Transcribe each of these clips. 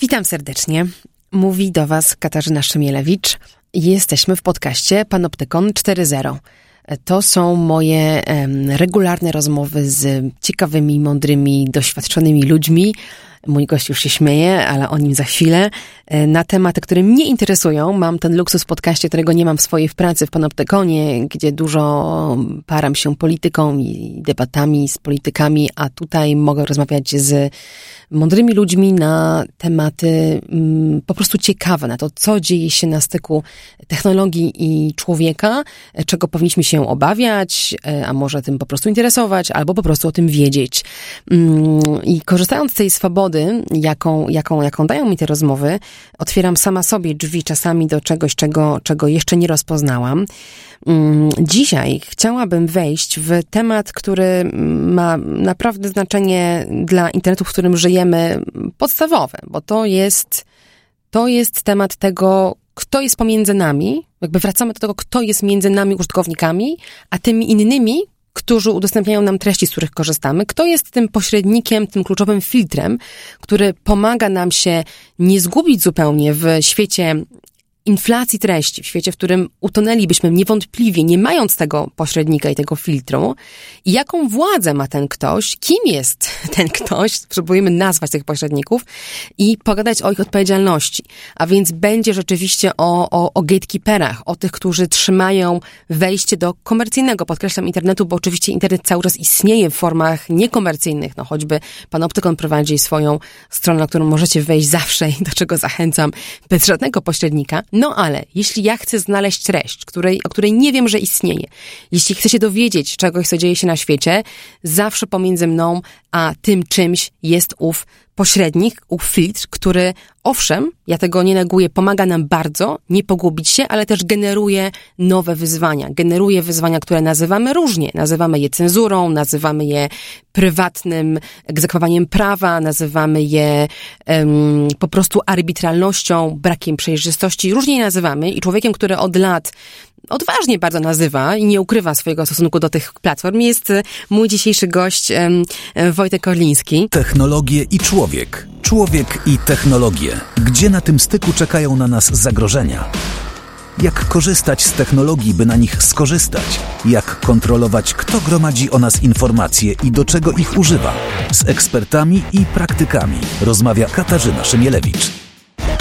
Witam serdecznie. Mówi do Was Katarzyna Szymielewicz. Jesteśmy w podcaście Panoptykon 4.0. To są moje regularne rozmowy z ciekawymi, mądrymi, doświadczonymi ludźmi. Mój gość już się śmieje, ale o nim za chwilę. E, Na tematy, które mnie interesują, mam ten luksus w podcaście, którego nie mam w swojej pracy w Panoptykonie, gdzie dużo param się polityką i debatami z politykami, a tutaj mogę rozmawiać z mądrymi ludźmi na tematy mm, po prostu ciekawe, na to, co dzieje się na styku technologii i człowieka, e, czego powinniśmy się obawiać, e, a może tym po prostu interesować, albo po prostu o tym wiedzieć. Mm, I korzystając z tej swobody, jaką, jaką, jaką dają mi te rozmowy, otwieram sama sobie drzwi czasami do czegoś, czego, czego jeszcze nie rozpoznałam. Mm, Dzisiaj chciałabym wejść w temat, który ma naprawdę znaczenie dla internetu, w którym żyjemy, podstawowe, bo to jest, to jest temat tego, kto jest pomiędzy nami, jakby wracamy do tego, kto jest między nami użytkownikami, a tymi innymi, którzy udostępniają nam treści, z których korzystamy. Kto jest tym pośrednikiem, tym kluczowym filtrem, który pomaga nam się nie zgubić zupełnie w świecie inflacji treści, w świecie, w którym utonęlibyśmy niewątpliwie, nie mając tego pośrednika i tego filtru, i jaką władzę ma ten ktoś, kim jest ten ktoś, spróbujemy nazwać tych pośredników i pogadać o ich odpowiedzialności. A więc będzie rzeczywiście o, o, o gatekeeperach, o tych, którzy trzymają wejście do komercyjnego, podkreślam, internetu, bo oczywiście internet cały czas istnieje w formach niekomercyjnych, no choćby Panoptykon prowadzi swoją stronę, na którą możecie wejść zawsze i do czego zachęcam, bez żadnego pośrednika, no ale jeśli ja chcę znaleźć treść, której, o której nie wiem, że istnieje, jeśli chcę się dowiedzieć czegoś, co dzieje się na świecie, zawsze pomiędzy mną a tym czymś jest ów pośrednik, filtr, który owszem, ja tego nie neguję, pomaga nam bardzo nie pogubić się, ale też generuje nowe wyzwania. Generuje wyzwania, które nazywamy różnie. Nazywamy je cenzurą, nazywamy je prywatnym egzekwowaniem prawa, nazywamy je em, po prostu arbitralnością, brakiem przejrzystości. Różnie je nazywamy i człowiekiem, który od lat odważnie bardzo nazywa i nie ukrywa swojego stosunku do tych platform, jest e, mój dzisiejszy gość e, Wojtek Orliński. Technologie i człowiek. Człowiek i technologie. Gdzie na tym styku czekają na nas zagrożenia? Jak korzystać z technologii, by na nich skorzystać? Jak kontrolować, kto gromadzi o nas informacje i do czego ich używa? Z ekspertami i praktykami rozmawia Katarzyna Szymielewicz.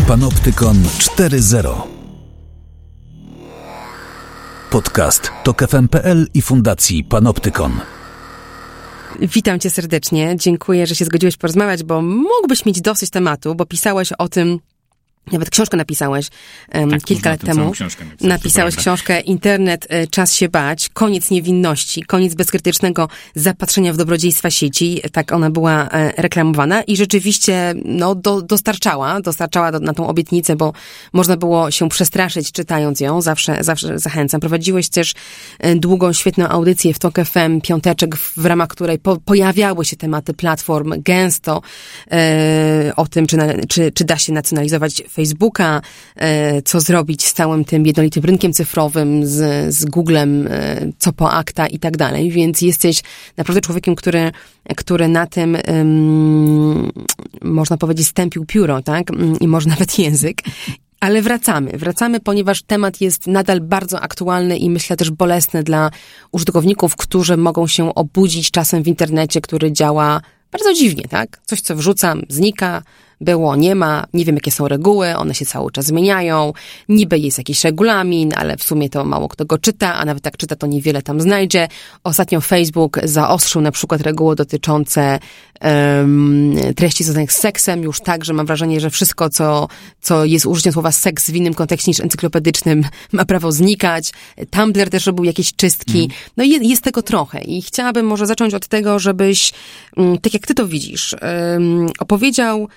Panoptykon 4.0 Podcast TOK FM.pl i Fundacji Panoptykon. Witam cię serdecznie. Dziękuję, że się zgodziłeś porozmawiać, bo mógłbyś mieć dosyć tematu, bo pisałeś o tym, nawet książkę napisałeś um, Tak, kilka lat temu. książkę napisać, Napisałeś książkę Internet, e, czas się bać, koniec niewinności, koniec bezkrytycznego zapatrzenia w dobrodziejstwa sieci. Tak ona była e, reklamowana i rzeczywiście no, do, dostarczała, dostarczała do, na tą obietnicę, bo można było się przestraszyć czytając ją. Zawsze, zawsze zachęcam. Prowadziłeś też e, długą, świetną audycję w TOK FM, piąteczek, w, w ramach której po, pojawiały się tematy platform gęsto e, o tym, czy, na, czy, czy da się nacjonalizować Facebooka, e, co zrobić z całym tym jednolitym rynkiem cyfrowym, z, z Googlem, e, co po akta i tak dalej. Więc jesteś naprawdę człowiekiem, który, który na tym, ym, można powiedzieć, stępił pióro, tak? Mm, I może nawet język. Ale wracamy, wracamy, ponieważ temat jest nadal bardzo aktualny i myślę też bolesny dla użytkowników, którzy mogą się obudzić czasem w internecie, który działa bardzo dziwnie, tak? Coś, co wrzucam, znika, było, nie ma, nie wiem jakie są reguły, one się cały czas zmieniają, niby jest jakiś regulamin, ale w sumie to mało kto go czyta, a nawet jak czyta, to niewiele tam znajdzie. Ostatnio Facebook zaostrzył na przykład reguły dotyczące em, treści związanych z seksem, już tak, że mam wrażenie, że wszystko, co, co jest użyciem słowa seks w innym kontekście niż encyklopedycznym, ma prawo znikać. Tumblr też robił jakieś czystki. No i jest, jest tego trochę i chciałabym może zacząć od tego, żebyś, mm, tak jak ty to widzisz, em, opowiedział,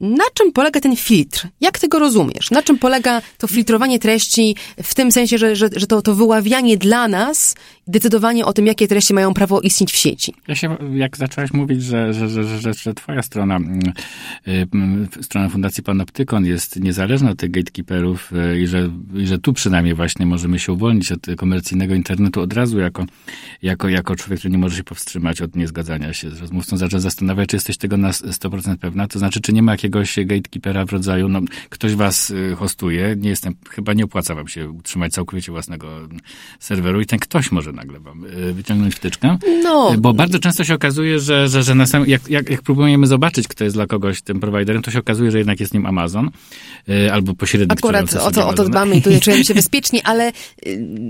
na czym polega ten filtr? Jak ty go rozumiesz? Na czym polega to filtrowanie treści w tym sensie, że, że, że to, to wyławianie dla nas, decydowanie o tym, jakie treści mają prawo istnieć w sieci? Ja się, jak zaczęłaś mówić, że, że, że, że, że twoja strona, mm, y, mm, strona Fundacji Panoptykon jest niezależna od tych gatekeeperów y, i że, i że tu przynajmniej właśnie możemy się uwolnić od komercyjnego internetu od razu jako, jako, jako człowiek, który nie może się powstrzymać od niezgadzania się z rozmówcą, zaczął zastanawiać, czy jesteś tego na 100% pewna, to znaczy, czy nie ma jakiegoś jakiegoś gatekeepera w rodzaju, no, ktoś was y, hostuje, nie jestem, chyba nie opłaca wam się utrzymać całkowicie własnego serweru i ten ktoś może nagle wam y, wyciągnąć wtyczkę. No. Bo bardzo często się okazuje, że, że, że na sam, jak, jak, jak próbujemy zobaczyć, kto jest dla kogoś tym prowajderem, to się okazuje, że jednak jest nim Amazon albo pośrednik. Akurat o to, o to dbamy i tu czujemy się bezpieczni, ale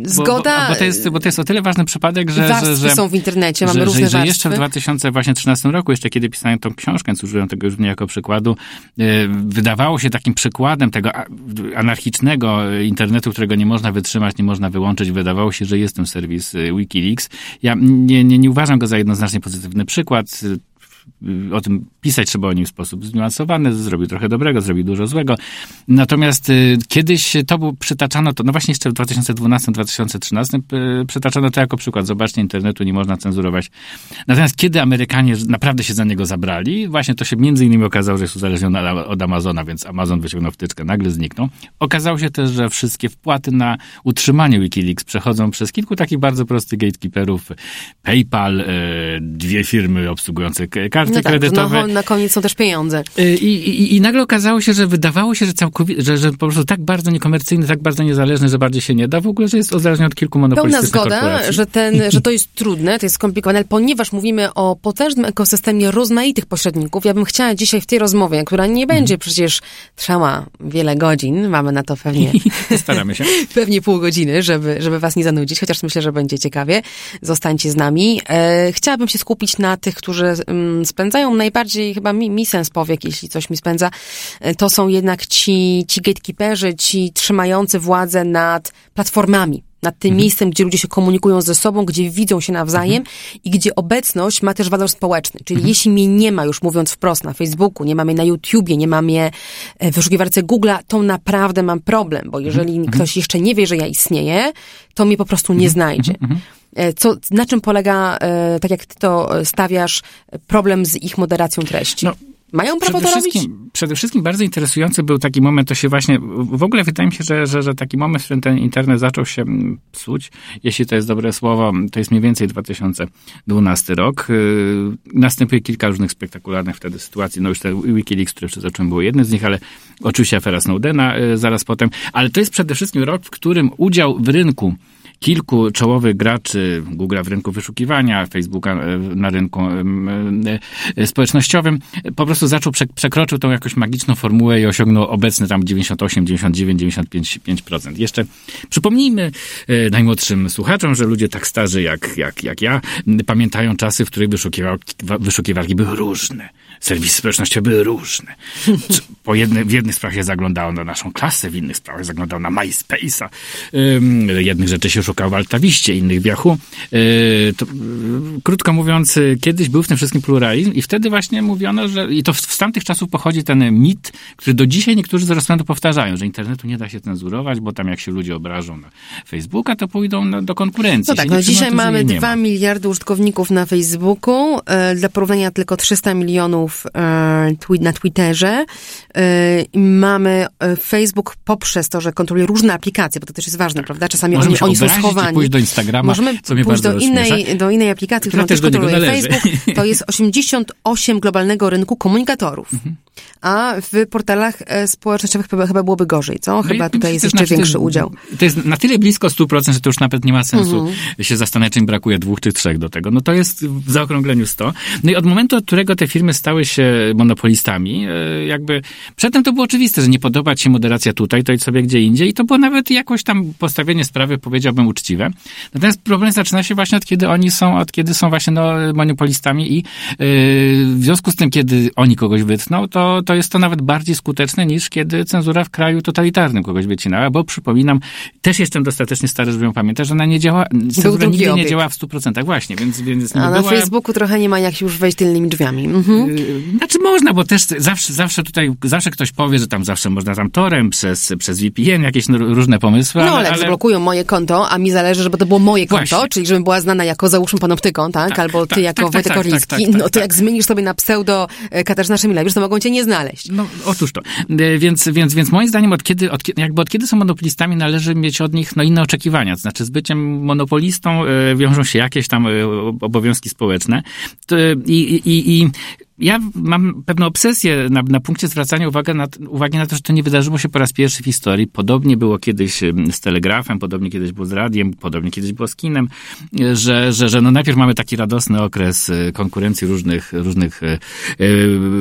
zgoda... Bo, bo, bo, to jest, bo to jest o tyle ważny przypadek, że... Warstwy że, że są w internecie, mamy że, różne że, że jeszcze w 2013 roku, jeszcze kiedy pisałem tą książkę, więc użyłem tego już nie jako przykładu, wydawało się takim przykładem tego anarchicznego internetu, którego nie można wytrzymać, nie można wyłączyć. Wydawało się, że jest ten serwis e, Wikileaks. Ja nie, nie, nie uważam go za jednoznacznie pozytywny przykład o tym pisać trzeba o nim w sposób zniuansowany, zrobił trochę dobrego, zrobił dużo złego. Natomiast y, kiedyś to był, przytaczano to, no właśnie jeszcze w 2012-2013 y, przytaczano to jako przykład. Zobaczcie, internetu nie można cenzurować. Natomiast kiedy Amerykanie naprawdę się za niego zabrali, właśnie to się między innymi okazało, że jest uzależniony od Amazona, więc Amazon wyciągnął wtyczkę, nagle zniknął. Okazało się też, że wszystkie wpłaty na utrzymanie Wikileaks przechodzą przez kilku takich bardzo prostych gatekeeperów. PayPal, y, dwie firmy obsługujące karty no tak, kredytowe. No, na koniec są też pieniądze. Y, I, i, I nagle okazało się, że wydawało się, że całkowicie, że, że po prostu tak bardzo niekomercyjny, tak bardzo niezależny, że bardziej się nie da, w ogóle, że jest uzależniony od kilku monopolistycznych Pełna zgoda, że, ten, że to jest trudne, to jest skomplikowane, ale ponieważ mówimy o potężnym ekosystemie rozmaitych pośredników, ja bym chciała dzisiaj w tej rozmowie, która nie będzie mhm. przecież trwała wiele godzin, mamy na to pewnie... Staramy się. pewnie pół godziny, żeby, żeby was nie zanudzić, chociaż myślę, że będzie ciekawie. Zostańcie z nami. E, chciałabym się skupić na tych, którzy mm, spędzają. Najbardziej, chyba mi, mi sens powiek, jeśli coś mi spędza, e, to są jednak ci, ci gatekeeperzy, ci trzymający władzę nad platformami nad tym mhm. miejscem, gdzie ludzie się komunikują ze sobą, gdzie widzą się nawzajem mhm. i gdzie obecność ma też walor społeczny. Czyli mhm. jeśli mnie nie ma już, mówiąc wprost, na Facebooku, nie ma mnie na YouTubie, nie ma mnie w wyszukiwarce Google'a, to naprawdę mam problem, bo jeżeli mhm. ktoś jeszcze nie wie, że ja istnieję, to mnie po prostu nie mhm. znajdzie. Mhm. E, co, na czym polega, e, tak jak ty to stawiasz, problem z ich moderacją treści? No. Mają prawo przede to robić? Przede wszystkim bardzo interesujący był taki moment, to się właśnie, w ogóle wydaje mi się, że, że, że taki moment, w którym ten internet zaczął się mm, psuć, jeśli to jest dobre słowo, to jest mniej więcej 2012 rok. Y, następuje kilka różnych spektakularnych wtedy sytuacji, no już te Wikileaks, które przytoczyłem, było jednym z nich, ale oczywiście afera Snowdena y, zaraz potem, ale to jest przede wszystkim rok, w którym udział w rynku kilku czołowych graczy, Google w rynku wyszukiwania, Facebooka e, na rynku e, społecznościowym, po prostu zaczął, przekroczył tą jakąś magiczną formułę i osiągnął obecny tam 98, 99, 95%. Jeszcze przypomnijmy e, najmłodszym słuchaczom, że ludzie tak starzy jak, jak, jak ja pamiętają czasy, w których wyszukiwarki były różne serwisy społecznościowe były różne. Po jedne, w jednych sprawach zaglądało na naszą klasę, w innych sprawach zaglądało na MySpace'a. Jednych rzeczy się szukało w Altawiście, innych w Yahoo. Yy, to, yy, krótko mówiąc, kiedyś był w tym wszystkim pluralizm i wtedy właśnie mówiono, że i to z, z tamtych czasów pochodzi ten mit, który do dzisiaj niektórzy z rozpędu powtarzają, że internetu nie da się cenzurować, bo tam jak się ludzie obrażą na Facebooka, to pójdą na, do konkurencji. No tak, no dzisiaj mamy 2 miliardy użytkowników na Facebooku. Yy, dla porównania tylko 300 milionów E, na Twitterze. E, mamy e, Facebook poprzez to, że kontroluje różne aplikacje, bo to też jest ważne, prawda? Czasami Możemy oni, oni są schowani. pójść do Instagrama, Możemy co mnie pójść do innej, do innej aplikacji, którą też kontroluje Facebook. To jest 88 globalnego rynku komunikatorów. Mhm. A w portalach społecznościowych chyba, chyba byłoby gorzej, co? Chyba no tutaj jest jeszcze znaczy, większy to jest, udział. To jest na tyle blisko 100%, że to już nawet nie ma sensu mhm. się zastanawiać, czy brakuje dwóch czy trzech do tego. No to jest w zaokrągleniu 100. No i od momentu, od którego te firmy stały się monopolistami, e, jakby przedtem to było oczywiste, że nie podoba ci się moderacja tutaj, to idź sobie gdzie indziej i to było nawet jakoś tam postawienie sprawy, powiedziałbym, uczciwe. Natomiast problem zaczyna się właśnie od kiedy oni są, od kiedy są właśnie no, monopolistami i yy, w związku z tym, kiedy oni kogoś wytną, to, to jest to nawet bardziej skuteczne niż kiedy cenzura w kraju totalitarnym kogoś wycinała, bo przypominam, też jestem dostatecznie stary, żeby ją pamiętać, że ona nie działa, cenzura nigdy obiekt. nie działa w 100% właśnie, więc, więc A na była... Facebooku trochę nie ma jak już wejść tylnymi drzwiami. Mhm. Yy, znaczy można, bo też zawsze, zawsze tutaj, zawsze ktoś powie, że tam zawsze można tam torem, przez, przez VPN, jakieś różne pomysły. No ale, ale zablokują moje konto, a mi zależy, żeby to było moje konto, Właśnie. czyli żebym była znana jako załóżmy panoptyką, tak? tak Albo ty tak, jako tak, Wojtek tak, tak, tak, no to jak zmienisz sobie na pseudo e, Katarzyna Szymilewicz, to mogą cię nie znaleźć. No otóż to. E, więc, więc, więc moim zdaniem od kiedy, od, jakby od kiedy są monopolistami należy mieć od nich no, inne oczekiwania. Znaczy z byciem monopolistą e, wiążą się jakieś tam obowiązki społeczne. I ja mam pewną obsesję na, na punkcie zwracania uwagi na, uwagi na to, że to nie wydarzyło się po raz pierwszy w historii. Podobnie było kiedyś z telegrafem, podobnie kiedyś było z radiem, podobnie kiedyś było z kinem, że, że, że no najpierw mamy taki radosny okres e, konkurencji różnych, różnych e,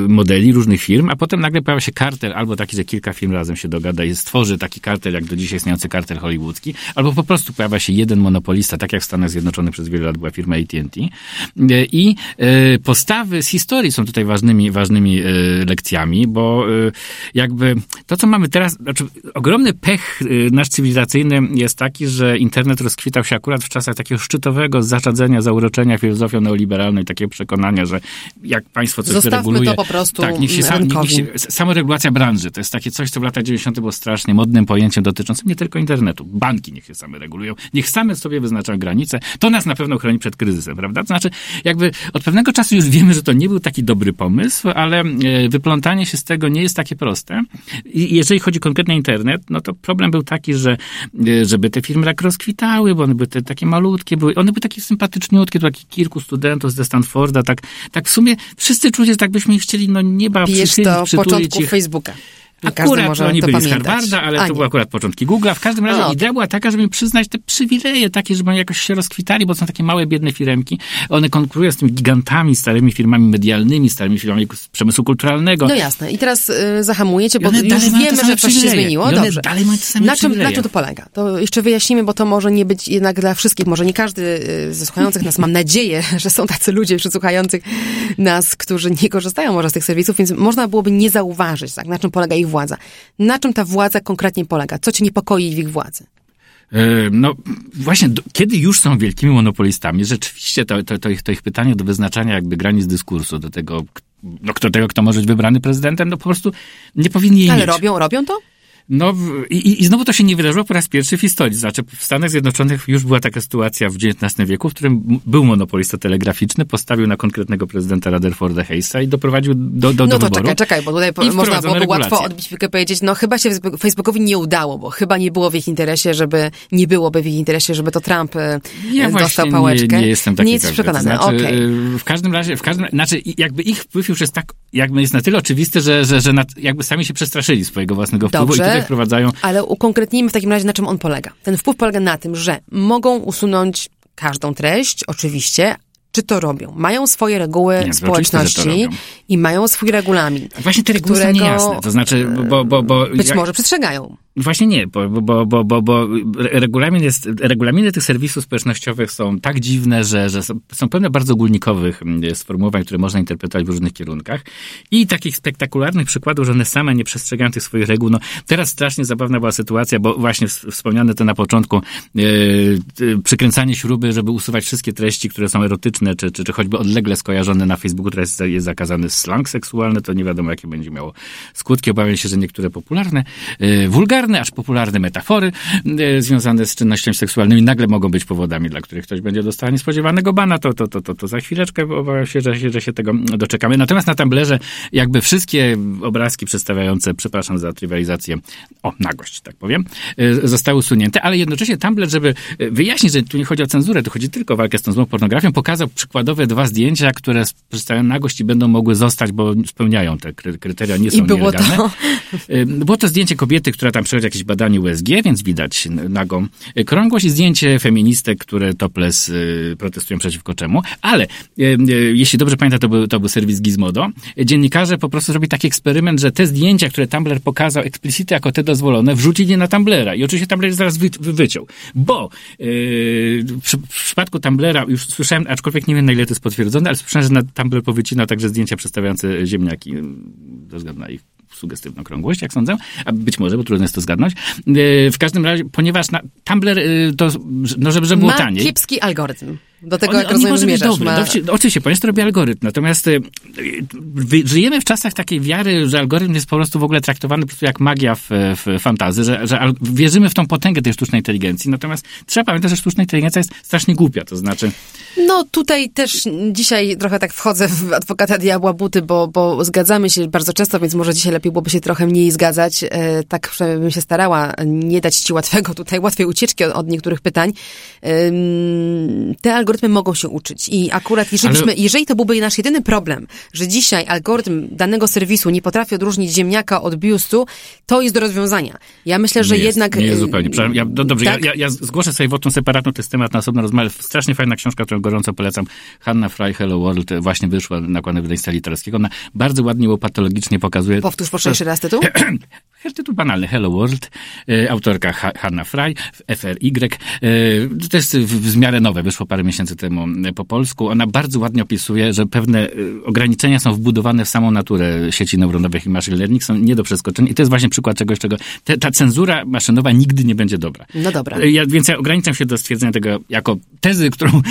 modeli, różnych firm, a potem nagle pojawia się kartel, albo taki, że kilka firm razem się dogada i stworzy taki kartel, jak do dzisiaj istniejący kartel hollywoodzki, albo po prostu pojawia się jeden monopolista, tak jak w Stanach Zjednoczonych przez wiele lat była firma AT&T. I postawy z historii są tutaj ważnymi, ważnymi e, lekcjami, bo e, jakby to, co mamy teraz, znaczy ogromny pech e, nasz cywilizacyjny jest taki, że internet rozkwitał się akurat w czasach takiego szczytowego zaczadzenia, zauroczenia filozofią neoliberalną i takiego przekonania, że jak państwo coś Zostawmy reguluje... to po prostu tak, niech się, sam, niech się, samoregulacja branży, to jest takie coś, co w latach 90. było strasznie modnym pojęciem dotyczącym nie tylko internetu. Banki niech się same regulują, niech same sobie wyznaczają granice. To nas na pewno chroni przed kryzysem, prawda? To znaczy, jakby od pewnego czasu już wiemy, że to nie był taki dobry pomysł, ale e, wyplątanie się z tego nie jest takie proste. I jeżeli chodzi konkretnie o internet, no to problem był taki, że e, żeby te firmy tak rozkwitały, bo one były te, takie malutkie, były, one były takie sympatyczniutkie, to takich kilku studentów ze Stanforda, tak, tak w sumie wszyscy czuli, że tak byśmy ich chcieli, no nieba Pijesz to początku ich. Facebooka. I akurat może oni byli pamiętać. z Harvarda, ale A, to były akurat początki Google'a. W każdym razie no. idea była taka, żeby przyznać te przywileje takie, żeby oni jakoś się rozkwitali, bo są takie małe, biedne firemki. One konkurują z tymi gigantami, starymi firmami medialnymi, starymi firmami przemysłu kulturalnego. No jasne. I teraz y, zahamujecie, bo już wiemy, że coś się zmieniło. Dobrze. Dalej mają te same na, czym, na czym to polega? To jeszcze wyjaśnimy, bo to może nie być jednak dla wszystkich. Może nie każdy y, ze słuchających nas, mam nadzieję, że są tacy ludzie wśród słuchających nas, którzy nie korzystają może z tych serwisów, więc można byłoby nie zauważyć, tak, na czym polega ich władza na czym ta władza konkretnie polega? Co cię niepokoi w ich władzy? E, no właśnie, do, kiedy już są wielkimi monopolistami, rzeczywiście to, to, to, ich, to ich pytanie do wyznaczania jakby granic dyskursu, do tego, no, kto tego, kto może być wybrany prezydentem, no po prostu nie powinni Ale mieć. robią, robią to? No i, i znowu to się nie wydarzyło po raz pierwszy w historii. Znaczy w Stanach Zjednoczonych już była taka sytuacja w XIX wieku, w którym był monopolista telegraficzny, postawił na konkretnego prezydenta Rutherforda Hayesa i doprowadził do, do, no do to wyboru. czekaj, czekaj, bo tutaj można byłoby łatwo odbić piłkę powiedzieć, no chyba się Facebookowi nie udało, bo chyba nie było w ich interesie, żeby, nie byłoby w ich interesie, żeby to Trump e, ja dostał pałeczkę. Nie, nie jestem taki Nie jesteś przekonany, znaczy, okay. W każdym razie, w każdym, znaczy jakby ich wpływ już jest tak, jakby jest na tyle oczywisty, że, że, że nad, jakby sami się przestraszyli swojego własnego wpływu Dobrze, i tutaj wprowadzają ale ale ukonkretnijmy w takim razie, na czym on polega. Ten wpływ polega na tym, że mogą usunąć każdą treść, oczywiście, czy to robią? Mają swoje reguły nie, społeczności i mają swój regulamin. Właśnie te reguły którego, są niejasne, to znaczy, bo... bo, bo być jak... może przestrzegają. Właśnie nie, bo, bo, bo, bo, bo regulamin jest, regulaminy tych serwisów społecznościowych są tak dziwne, że, że są, pełne bardzo ogólnikowych mm, sformułowań, które można interpretować w różnych kierunkach. I takich spektakularnych przykładów, że one same nie przestrzegają tych swoich reguł. No, teraz strasznie zabawna była sytuacja, bo właśnie wspomniane to na początku, yy, przykręcanie śruby, żeby usuwać wszystkie treści, które są erotyczne, czy, czy, czy choćby odlegle skojarzone na Facebooku, teraz jest zakazany slang seksualny, to nie wiadomo, jakie będzie miało skutki. Obawiam się, że niektóre popularne, yy, wulgarne, popularne, aż popularne metafory e, związane z czynnościami seksualnymi nagle mogą być powodami, dla których ktoś będzie dostał niespodziewanego bana, to, to, to, to, to za chwileczkę obawiam się że, się, że się tego doczekamy. Natomiast na Tumblerze jakby wszystkie obrazki przedstawiające, przepraszam za trywializację, o, nagość, tak powiem, e, zostały usunięte, ale jednocześnie Tumblr, żeby wyjaśnić, że tu nie chodzi o cenzurę, tu chodzi tylko o walkę z tą złą pornografią, pokazał przykładowe dwa zdjęcia, które przedstawiają nagość i będą mogły zostać, bo spełniają te kryteria, nie są I było nielegalne. To... Było to zdjęcie kobiety, która tam przechodzi jakieś badanie USG, więc widać nagą krągłość i zdjęcie feministek, które topless y, protestują przeciwko czemu. Ale y, y, jeśli dobrze pamiętam, to był, to był serwis Gizmodo. Dziennikarze po prostu zrobili taki eksperyment, że te zdjęcia, które Tumblr pokazał eksplicitnie jako te dozwolone, wrzucili na Tumblera. I oczywiście Tumblr zaraz wy, wyciął. Bo w, przypadku Tumblera już słyszałem, aczkolwiek nie wiem na ile to jest potwierdzone, ale słyszałem, że na Tumblr powycinał także zdjęcia przedstawiające ziemniaki, ze względu ich sugestywną krągłość, jak sądzę, a być może, bo trudno jest to zgadnąć. E, w każdym razie, ponieważ na Tumblr, e, to, no żeby, żeby było Ma taniej. kiepski algorytm. Do tego, on, jak on rozumiem, zmierzasz. Dobry. Ma... Oczywiście, ponieważ to robi algorytm. Natomiast y, żyjemy w czasach takiej wiary, że algorytm jest po prostu w ogóle traktowany po prostu jak magia w, w fantazy, że, że wierzymy w tą potęgę tej sztucznej inteligencji. Natomiast trzeba pamiętać, że sztuczna inteligencja jest strasznie głupia. To znaczy... No tutaj też dzisiaj trochę tak wchodzę w adwokata diabła buty, bo, bo zgadzamy się bardzo często, więc może dzisiaj lepiej byłoby się trochę mniej zgadzać. E, tak przynajmniej bym się starała nie dać ci łatwego tutaj, łatwej ucieczki od, od niektórych pytań. Te algorytmy mogą się uczyć. I akurat jeżeli, Ale... jeżeli to byłby nasz jedyny problem, że dzisiaj algorytm danego serwisu nie potrafi odróżnić ziemniaka od biustu, to jest do rozwiązania. Ja myślę, że nie jednak... Jest, nie jest zupełnie. Ja, do, dobrze, tak? ja, ja, zgłoszę sobie wotum separatną, to jest temat na osobną rozmowę. Strasznie fajna książka, którą gorąco polecam. Hanna Fry, Hello World, właśnie wyszła nakładem wydawnictwa literackiego. Ona bardzo ładnie, łopatologicznie pokazuje... Powtórz proszę jeszcze raz tytuł. tytuł banalny, Hello World, e, autorka Hanna Fry, FRY. E, to jest w, miarę nowe, wyszło parę miesięcy temu e, po polsku. Ona bardzo ładnie opisuje, że pewne ograniczenia są wbudowane w samą naturę sieci neuronowych i machine learning, są nie do przeskoczenia. I to jest właśnie przykład czegoś, czego te, ta cenzura maszynowa nigdy nie będzie dobra. No dobra. Ja, więc ja ograniczam się do stwierdzenia tego jako tezy, którą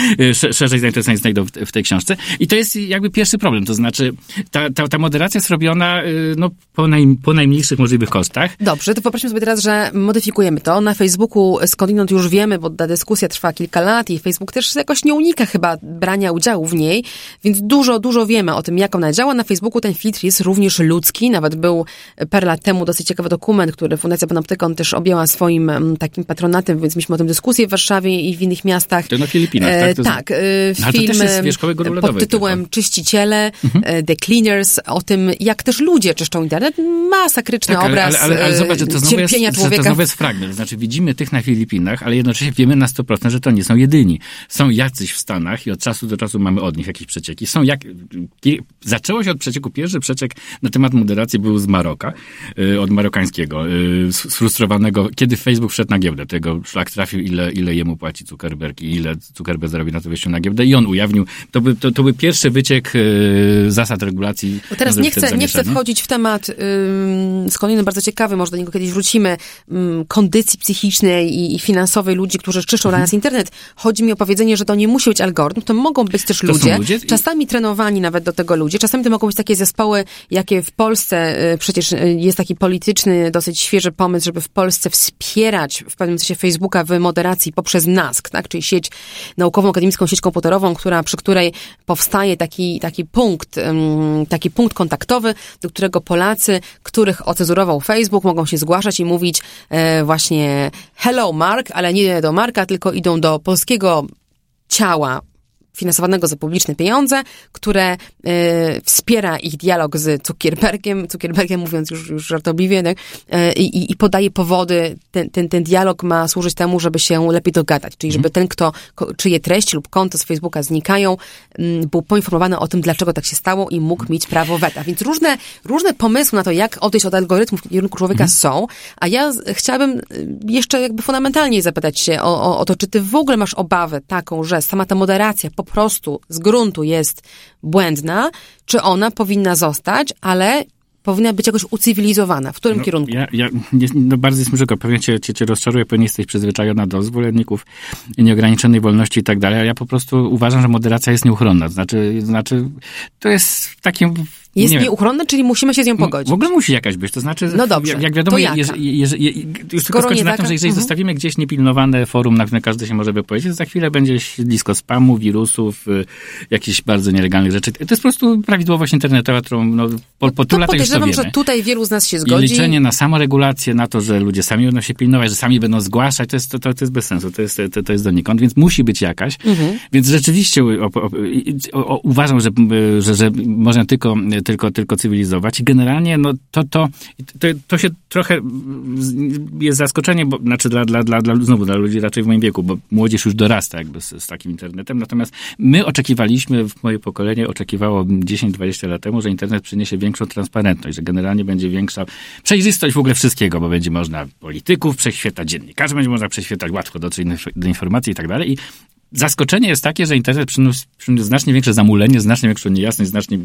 szerzej zainteresowani znajdą w, w tej książce. I to jest jakby pierwszy problem, to znaczy ta, ta, ta moderacja jest robiona no, po, naj, po najmniejszych możliwych kosztach. Dobrze, to poprosimy sobie teraz, że modyfikujemy to. Na Facebooku skądinąd już wiemy, bo ta dyskusja trwa kilka lat i Facebook też jakoś nie unika chyba brania udziału w niej, więc dużo, dużo wiemy o tym, jak ona działa. Na Facebooku ten filtr jest również ludzki. Nawet był parę lat temu dosyć ciekawy dokument, który Fundacja Panoptykon też objęła swoim mm, takim patronatem, więc mieliśmy o tym dyskusję w Warszawie i w innych miastach. To na Filipinach, tak? To tak. E, film pod tytułem tylko. Czyściciele, mhm. The Cleaners, o tym, jak też ludzie czyszczą internet. Masakryczny tak, obraz. Ale, ale, ale, ale zobacz, że to znowu, jest, że to znowu jest fragment. Znaczy widzimy tych na Filipinach, ale jednocześnie wiemy na 100%, że to nie są jedyni. Są jacyś w Stanach i od czasu do czasu mamy od nich jakieś przecieki. Są jak... Zaczęło się od przecieku. Pierwszy przeciek na temat moderacji był z Maroka, y, od marokańskiego, y, sfrustrowanego. Kiedy Facebook wszedł na giełdę, tego szlak trafił, ile, ile jemu płaci Zuckerberg i ile Zuckerberg zarobi na to wejściu na giełdę i on ujawnił. To by, to, to by pierwszy wyciek y, zasad regulacji. Bo teraz nie chcę, nie chcę wchodzić w temat, yy, skądinąd bardzo ciekawy, może do niego kiedyś wrócimy, mm, kondycji psychicznej i, i finansowej ludzi, którzy czyszczą mhm. na nas internet. Chodzi mi o powiedzenie, że to nie musi być algorytm, to mogą być też ludzie, ludzie, czasami trenowani nawet do tego ludzie, czasami to mogą być takie zespoły, jakie w Polsce, y, przecież y, jest taki polityczny, dosyć świeży pomysł, żeby w Polsce wspierać w pewnym sensie Facebooka w moderacji poprzez NASK, tak, czyli sieć naukową, akademicką sieć komputerową, która, przy której powstaje taki, taki punkt, taki punkt kontaktowy, do którego Polacy, których ocenzurował Facebook, mogą się zgłaszać i mówić e, właśnie hello Mark, ale nie do Marka, tylko idą do polskiego ciała finansowanego za publiczne pieniądze, które y, wspiera ich dialog z Zuckerbergiem, Zuckerbergiem mówiąc już, już żartobliwie, tak? y, i, podaje powody. Ten, ten, ten dialog ma służyć temu, żeby się lepiej dogadać, czyli żeby ten, kto, czyje treści lub konto z Facebooka znikają, y, był poinformowany o tym, dlaczego tak się stało i mógł mieć prawo weta. Więc różne, różne pomysły na to, jak odejść od algorytmów w kierunku człowieka mhm. są, a ja chciałabym jeszcze jakby fundamentalnie zapytać się o, o, o to, czy ty w ogóle masz obawę taką, że sama ta moderacja po prostu z gruntu jest błędna, czy ona powinna zostać, ale powinna być jakoś ucywilizowana. W którym no, kierunku? Ja, ja no bardzo jest że pewnie cię, cię, cię rozczaruję, pewnie jesteś przyzwyczajona do zwolenników nieograniczonej wolności i tak dalej, ale ja po prostu uważam, że moderacja jest nieuchronna. Znaczy, znaczy to jest takim jest nie nieuchronna, czyli musimy się z nią pogodzić. W ogóle musi jakaś być, to znaczy, no dobrze, jak, jak wiadomo, je, je, je, już tylko skończę na tym, że jeżeli mhm. zostawimy gdzieś niepilnowane forum, na którym każdy się może wypowiedzieć, to za chwilę będzie blisko spamu, wirusów, y, jakichś bardzo nielegalnych rzeczy. To jest po prostu prawidłowość internetowa, którą no, po, po tylu latach już to wiemy. że tutaj wielu z nas się zgodzi. I liczenie na samoregulację, na to, że ludzie sami będą się pilnować, że sami będą zgłaszać, to jest, to, to, to jest bez sensu, to jest, to, to jest donikąd, więc musi być jakaś. Mhm. Więc rzeczywiście o, o, o, uważam, że, że, że można tylko, tylko, tylko cywilizować. I generalnie no, to, to, to, to się trochę jest zaskoczenie, bo, znaczy dla, dla, dla, dla, znowu dla ludzi raczej w moim wieku, bo młodzież już dorasta jakby z, z takim internetem, natomiast my oczekiwaliśmy, moje pokolenie oczekiwało 10-20 lat temu, że internet przyniesie większą transparentność, że generalnie będzie większa przejrzystość w ogóle wszystkiego, bo będzie można polityków prześwietlać, dziennikarzy będzie można prześwietlać, łatwo dotrzeć do informacji i tak dalej. I Zaskoczenie jest takie, że internet przyniósł, przyniósł znacznie większe zamulenie, znacznie większą niejasność, znacznie,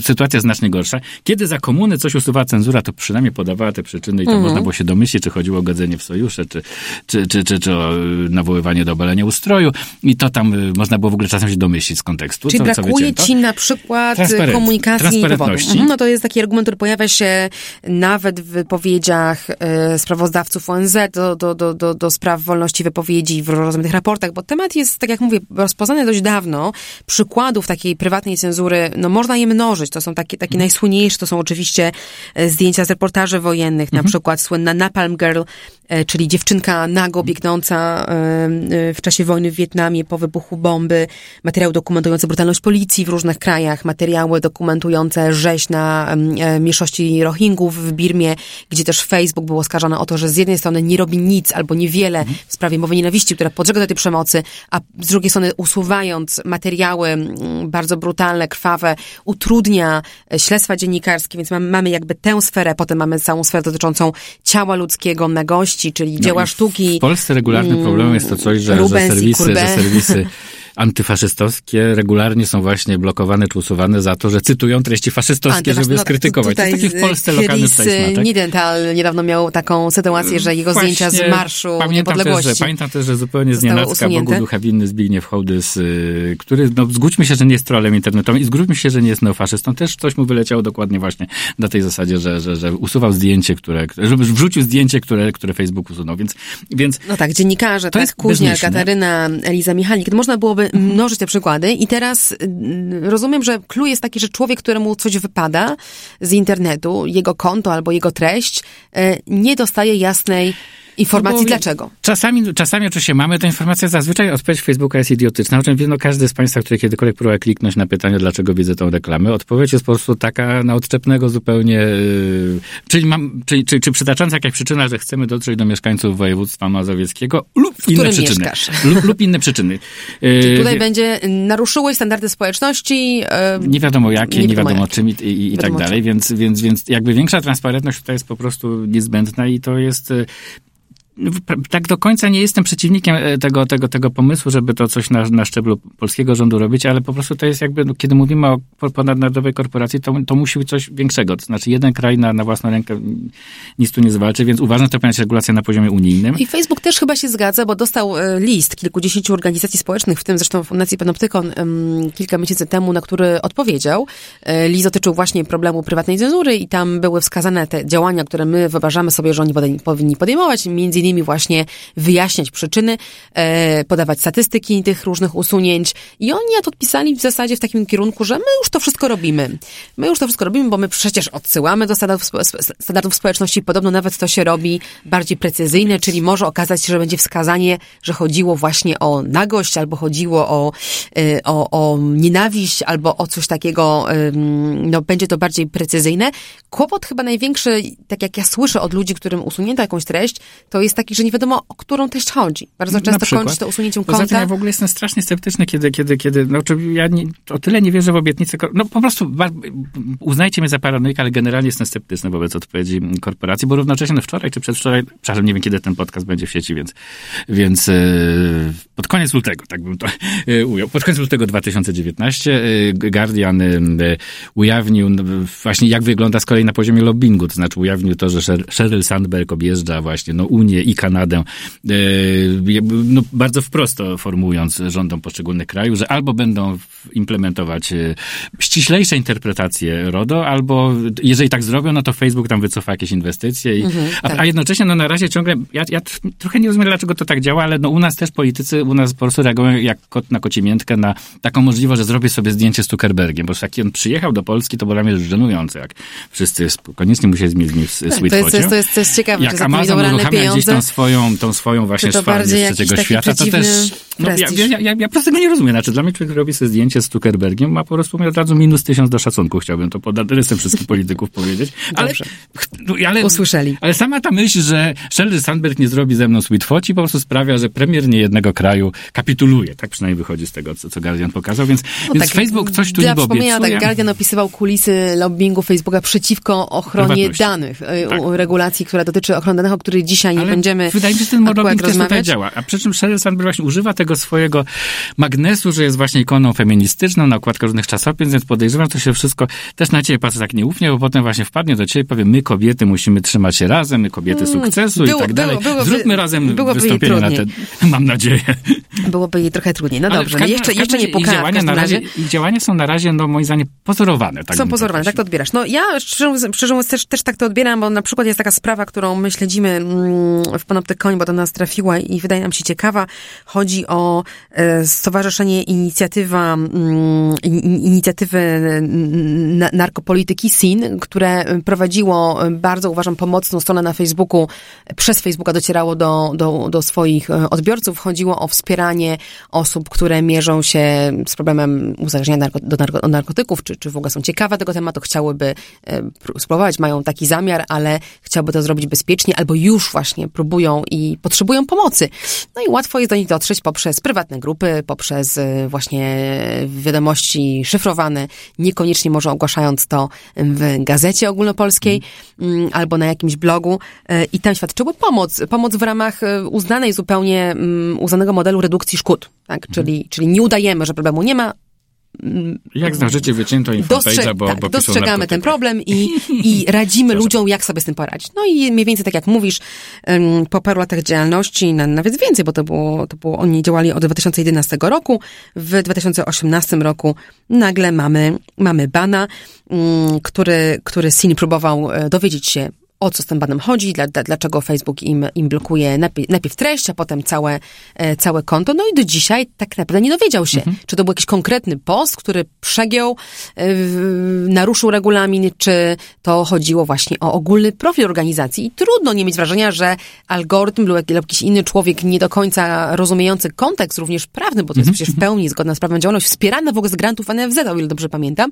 sytuacja znacznie gorsza. Kiedy za komuny coś usuwała cenzura, to przynajmniej podawała te przyczyny i to mm. można było się domyślić, czy chodziło o godzenie w sojusze, czy, czy, czy, czy, czy o nawoływanie do obalenia ustroju. I to tam y, można było w ogóle czasem się domyślić z kontekstu. Czyli co, brakuje co ci na przykład komunikacji transparentności. Mhm, no to jest taki argument, który pojawia się nawet w wypowiedziach y, sprawozdawców ONZ do, do, do, do, do spraw wolności wypowiedzi w rozmaitych raportach, bo temat jest jest, tak jak mówię, rozpoznane dość dawno. Przykładów takiej prywatnej cenzury, no można je mnożyć. To są takie, takie najsłynniejsze, to są oczywiście e, zdjęcia z reportaży wojennych, mhm. na przykład słynna Napalm Girl, e, czyli dziewczynka nago biegnąca w czasie wojny w Wietnamie po wybuchu bomby, materiały dokumentujące brutalność policji w różnych krajach, materiały dokumentujące rzeź na mniejszości Rohingów w Birmie, gdzie też Facebook był oskarżony o to, że z jednej strony nie robi nic albo niewiele w sprawie mowy nienawiści, która podżega do tej przemocy, a z drugiej strony usuwając materiały mm, bardzo brutalne, krwawe, utrudnia e, śledztwa dziennikarskie, więc mamy, mamy jakby tę sferę, potem mamy całą sferę dotyczącą ciała ludzkiego, nagości, czyli no dzieła sztuki. W Polsce regularnym mm, problemem jest to coś, że, że serwisy, że serwisy antyfaszystowskie regularnie są właśnie blokowane czy usuwane za to, że cytują treści faszystowskie, żeby no, skrytykować. To taki w Polsce lokalny placement. Nidental niedawno miał taką sytuację, że jego właśnie, zdjęcia z Marszu pamiętam Niepodległości też, że, Pamiętam też, że zupełnie z nienacka Bogu ducha winny Zbigniew Hołdys, y, który, no zgódźmy się, że nie jest trolem internetowym i zgódźmy się, że nie jest neofaszystą. Też coś mu wyleciało dokładnie właśnie na tej zasadzie, że, że, że usuwał zdjęcie, które, żeby wrzucił zdjęcie, które, które Facebook usunął. Więc, więc no tak, dziennikarze, tak, Kuźnia, Kataryna, Eliza Michalik, można byłoby mogłaby mnożyć te przykłady. I teraz mm, rozumiem, że clue jest taki, że człowiek, któremu coś wypada z internetu, jego konto albo jego treść, e, nie dostaje jasnej Informacji no dlaczego? Czasami, czasami oczywiście mamy tę informację, zazwyczaj odpowiedź Facebooka jest idiotyczna. Oczywiście no, każdy z Państwa, który kiedykolwiek próbował kliknąć na pytanie, dlaczego widzę tą reklamę, odpowiedź jest po prostu taka na odczepnego zupełnie, yy, czyli, mam, czyli, czyli, czy przytaczająca jakaś przyczyna, że chcemy dotrzeć do mieszkańców województwa mazowieckiego lub w inne przyczyny. Lub, lub, inne przyczyny. Yy, tutaj będzie naruszyłeś standardy społeczności. Yy, nie wiadomo jakie, nie wiadomo, nie wiadomo czym i, i, i tak dalej, więc, więc, więc jakby większa transparentność tutaj jest po prostu niezbędna i to jest y, tak do końca nie jestem przeciwnikiem e, tego, tego, tego pomysłu, żeby to coś na, na szczeblu polskiego rządu robić, ale po prostu to jest jakby, no, kiedy mówimy o ponadnarodowej korporacji, to, to musi być coś większego. To znaczy jeden kraj na, na własną rękę nic tu nie zwalczy, więc uważam, że to powinna być regulacja na poziomie unijnym. I Facebook też chyba się zgadza, bo dostał e, list kilkudziesięciu organizacji społecznych, w tym zresztą Fundacji Panoptykon kilka miesięcy temu, na który odpowiedział. E, list dotyczył właśnie problemu prywatnej cenzury i tam były wskazane te działania, które my wyobrażamy sobie, że oni powinni podejmować, między innymi właśnie wyjaśniać przyczyny, e, podawać statystyki tych różnych usunięć. I oni odpisali w zasadzie w takim kierunku, że my już to wszystko robimy. My już to wszystko robimy, bo my przecież odsyłamy do standardów, standardów społeczności. Podobno nawet to się robi bardziej precyzyjne, czyli może okazać się, że będzie wskazanie, że chodziło właśnie o nagość, albo chodziło o, e, o, o nienawiść, albo o coś takiego, no będzie to bardziej precyzyjne. Kłopot chyba największy, tak jak ja słyszę od ludzi, którym usunięto jakąś treść, to jest taki, że nie wiadomo, o którą treść chodzi. Bardzo często kończy to usunięciem konta. Poza tym ja w ogóle jestem strasznie sceptyczny, kiedy, kiedy, kiedy no, ja nie, o tyle nie wierzę w obietnice, no po prostu uznajcie mnie za paranoika, ale generalnie jestem sceptyczny wobec odpowiedzi korporacji, bo równocześnie no wczoraj czy przedwczoraj, przepraszam, nie wiem kiedy ten podcast będzie w sieci, więc, więc e, pod koniec lutego, tak bym to e, ujął, pod koniec lutego 2019 e, Guardian ujawnił właśnie jak wygląda z kolei na poziomie lobbingu, to znaczy ujawnił to, że Sheryl Sandberg objeżdża właśnie no Unię i Kanadę, e, no, bardzo wprost formułując rządom poszczególnych krajów, że albo będą implementować e, ściślejsze interpretacje RODO, albo jeżeli tak zrobią, no to Facebook tam wycofa jakieś inwestycje. I, mhm, a, tak. a, jednocześnie no na razie ciągle, ja, ja trochę nie rozumiem, dlaczego to tak działa, ale no u nas też politycy, u nas po prostu reagują jak kot na kocimiętkę na taką możliwość, że zrobię sobie zdjęcie z Zuckerbergiem, bo jak on przyjechał do Polski, to było dla mnie żenujące, jak wszyscy koniecznie musieli zmienić w tak, to jest, to, jest, jest ciekawe, jak że Amazon uruchamia gdzieś tą swoją, tą swoją właśnie sferę z trzeciego świata, to też... No, ja, ja, ja, ja po prostu tego nie rozumiem. Znaczy, dla mnie człowiek robi sobie zdjęcie z Zuckerbergiem, ma po prostu od razu minus tysiąc do szacunku. Chciałbym to pod adresem wszystkich polityków powiedzieć. Ale, no, ale, Usłyszeli. Ale sama ta myśl, że Sheryl Sandberg nie zrobi ze mną sweet foci, po prostu sprawia, że premier niejednego kraju kapituluje. Tak przynajmniej wychodzi z tego, co, co Guardian pokazał. Więc, no więc tak, Facebook coś tu niby obiecuje. tak, Guardian opisywał kulisy lobbingu Facebooka przeciwko ochronie danych, y, tak. regulacji, która dotyczy ochrony danych, o której dzisiaj ale nie będziemy Wydaje mi się, że ten mobbing też tutaj działa. A przy czym Sheryl Sandberg właśnie używa tego swojego magnesu, że jest właśnie ikoną feministyczną na okładkę różnych czasopism, więc podejrzewam, to się wszystko też na ciebie patrzy tak nieufnie, bo potem właśnie wpadnie do ciebie i powie, my kobiety musimy trzymać się razem, my kobiety mm, sukcesu było, i tak dalej. Było, Zróbmy razem wystąpienie na te, mam nadzieję. Byłoby jej trochę trudniej. No dobrze, no jeszcze, jeszcze nie pokażę. Działania, na razie, ich działania są na razie, no moim zdaniem, pozorowane. Tak są pozorowane, tak to odbierasz. No ja szczerze, szczerze mówiąc też, też tak to odbieram, bo na przykład jest taka sprawa, którą my śledzimy mm, w Panoptykonie, bo do nas trafiła i wydaje nam się ciekawa. Chodzi o e, Stowarzyszenie Inicjatywa, mm, Inicjatywy Narkopolityki SIN, które prowadziło bardzo, uważam, pomocną stronę na Facebooku. Przez Facebooka docierało do, do, do swoich odbiorców. Chodziło o wspieranie osób, które mierzą się z problemem uzależnienia do narko, narkotyków, czy, czy w ogóle są ciekawe tego tematu, chciałyby spróbować, mają taki zamiar, ale chciałby to zrobić bezpiecznie, albo już właśnie próbują i potrzebują pomocy. No i łatwo jest do nich dotrzeć poprzez prywatne grupy, poprzez y, właśnie wiadomości szyfrowane, niekoniecznie może ogłaszając to w gazecie ogólnopolskiej mm. albo na jakimś blogu y, i tam świadczyły pomoc. Pomoc w ramach y, uznanej zupełnie, mm, uznanego modelu redukcji szkód. Tak? Mhm. Czyli, czyli nie udajemy, że problemu nie ma, jak znajdziecie wycięto infopage'a, bo, tak, bo dostrzegamy ten problem i, i radzimy ludziom, jak sobie z tym poradzić. No i mniej więcej tak jak mówisz, po paru latach działalności, nawet więcej, bo to było, to było, oni działali od 2011 roku, w 2018 roku nagle mamy, mamy bana, który, który SIN próbował e, dowiedzieć się, o co z tym banem chodzi, dla, dla, dlaczego Facebook im, im blokuje najpierw, najpierw treść, a potem całe, e, całe konto. No i do dzisiaj tak naprawdę nie dowiedział się, mhm. czy to był jakiś konkretny post, który przegiął, e, naruszył regulamin, czy to chodziło właśnie o ogólny profil organizacji. I trudno nie mieć wrażenia, że algorytm lub jakiś inny człowiek nie do końca rozumiejący kontekst, również prawny, bo to jest mhm. przecież w pełni zgodna z prawem działalność, wspierana w ogóle z grantów NFZ, o ile dobrze pamiętam.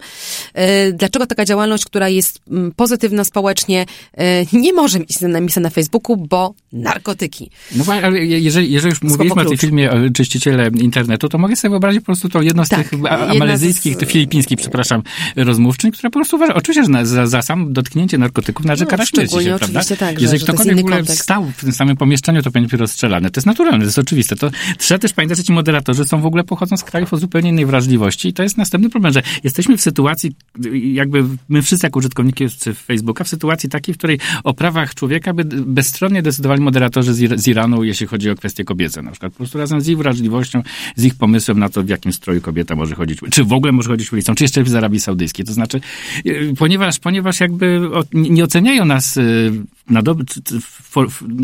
E, dlaczego taka działalność, która jest mm, pozytywna społecznie, nie może mieć miejsca na Facebooku, bo narkotyki. No ale jeżeli, jeżeli już mówiliśmy o tej filmie Czyściciele Internetu, to mogę sobie wyobrazić po prostu to jedno z tak, tych malezyjskich, z... filipińskich, przepraszam, rozmówczyń, która po prostu uważa, oczywiście, że za, za sam dotknięcie narkotyków należy no, kara śmierci się, prawda? Tak, jeżeli że, ktokolwiek w ogóle stał w tym samym pomieszczeniu, to będzie rozstrzelany. To jest naturalne, to jest oczywiste. To trzeba też pamiętać, że ci moderatorzy są w ogóle pochodzą z krajów o zupełnie innej wrażliwości i to jest następny problem, że jesteśmy w sytuacji, jakby my wszyscy jako użytkownicy Facebooka, w sytuacji takiej, w której o prawach człowieka by bezstronnie decydowali moderatorzy z, Iranu, jeśli chodzi o kwestie kobiece na przykład. Po prostu razem z ich wrażliwością, z ich pomysłem na to, w jakim stroju kobieta może chodzić, czy w ogóle może chodzić ulicą, czy jeszcze w Arabii Saudyjskiej. To znaczy, y, ponieważ, ponieważ jakby nie oceniają nas y, na dobre,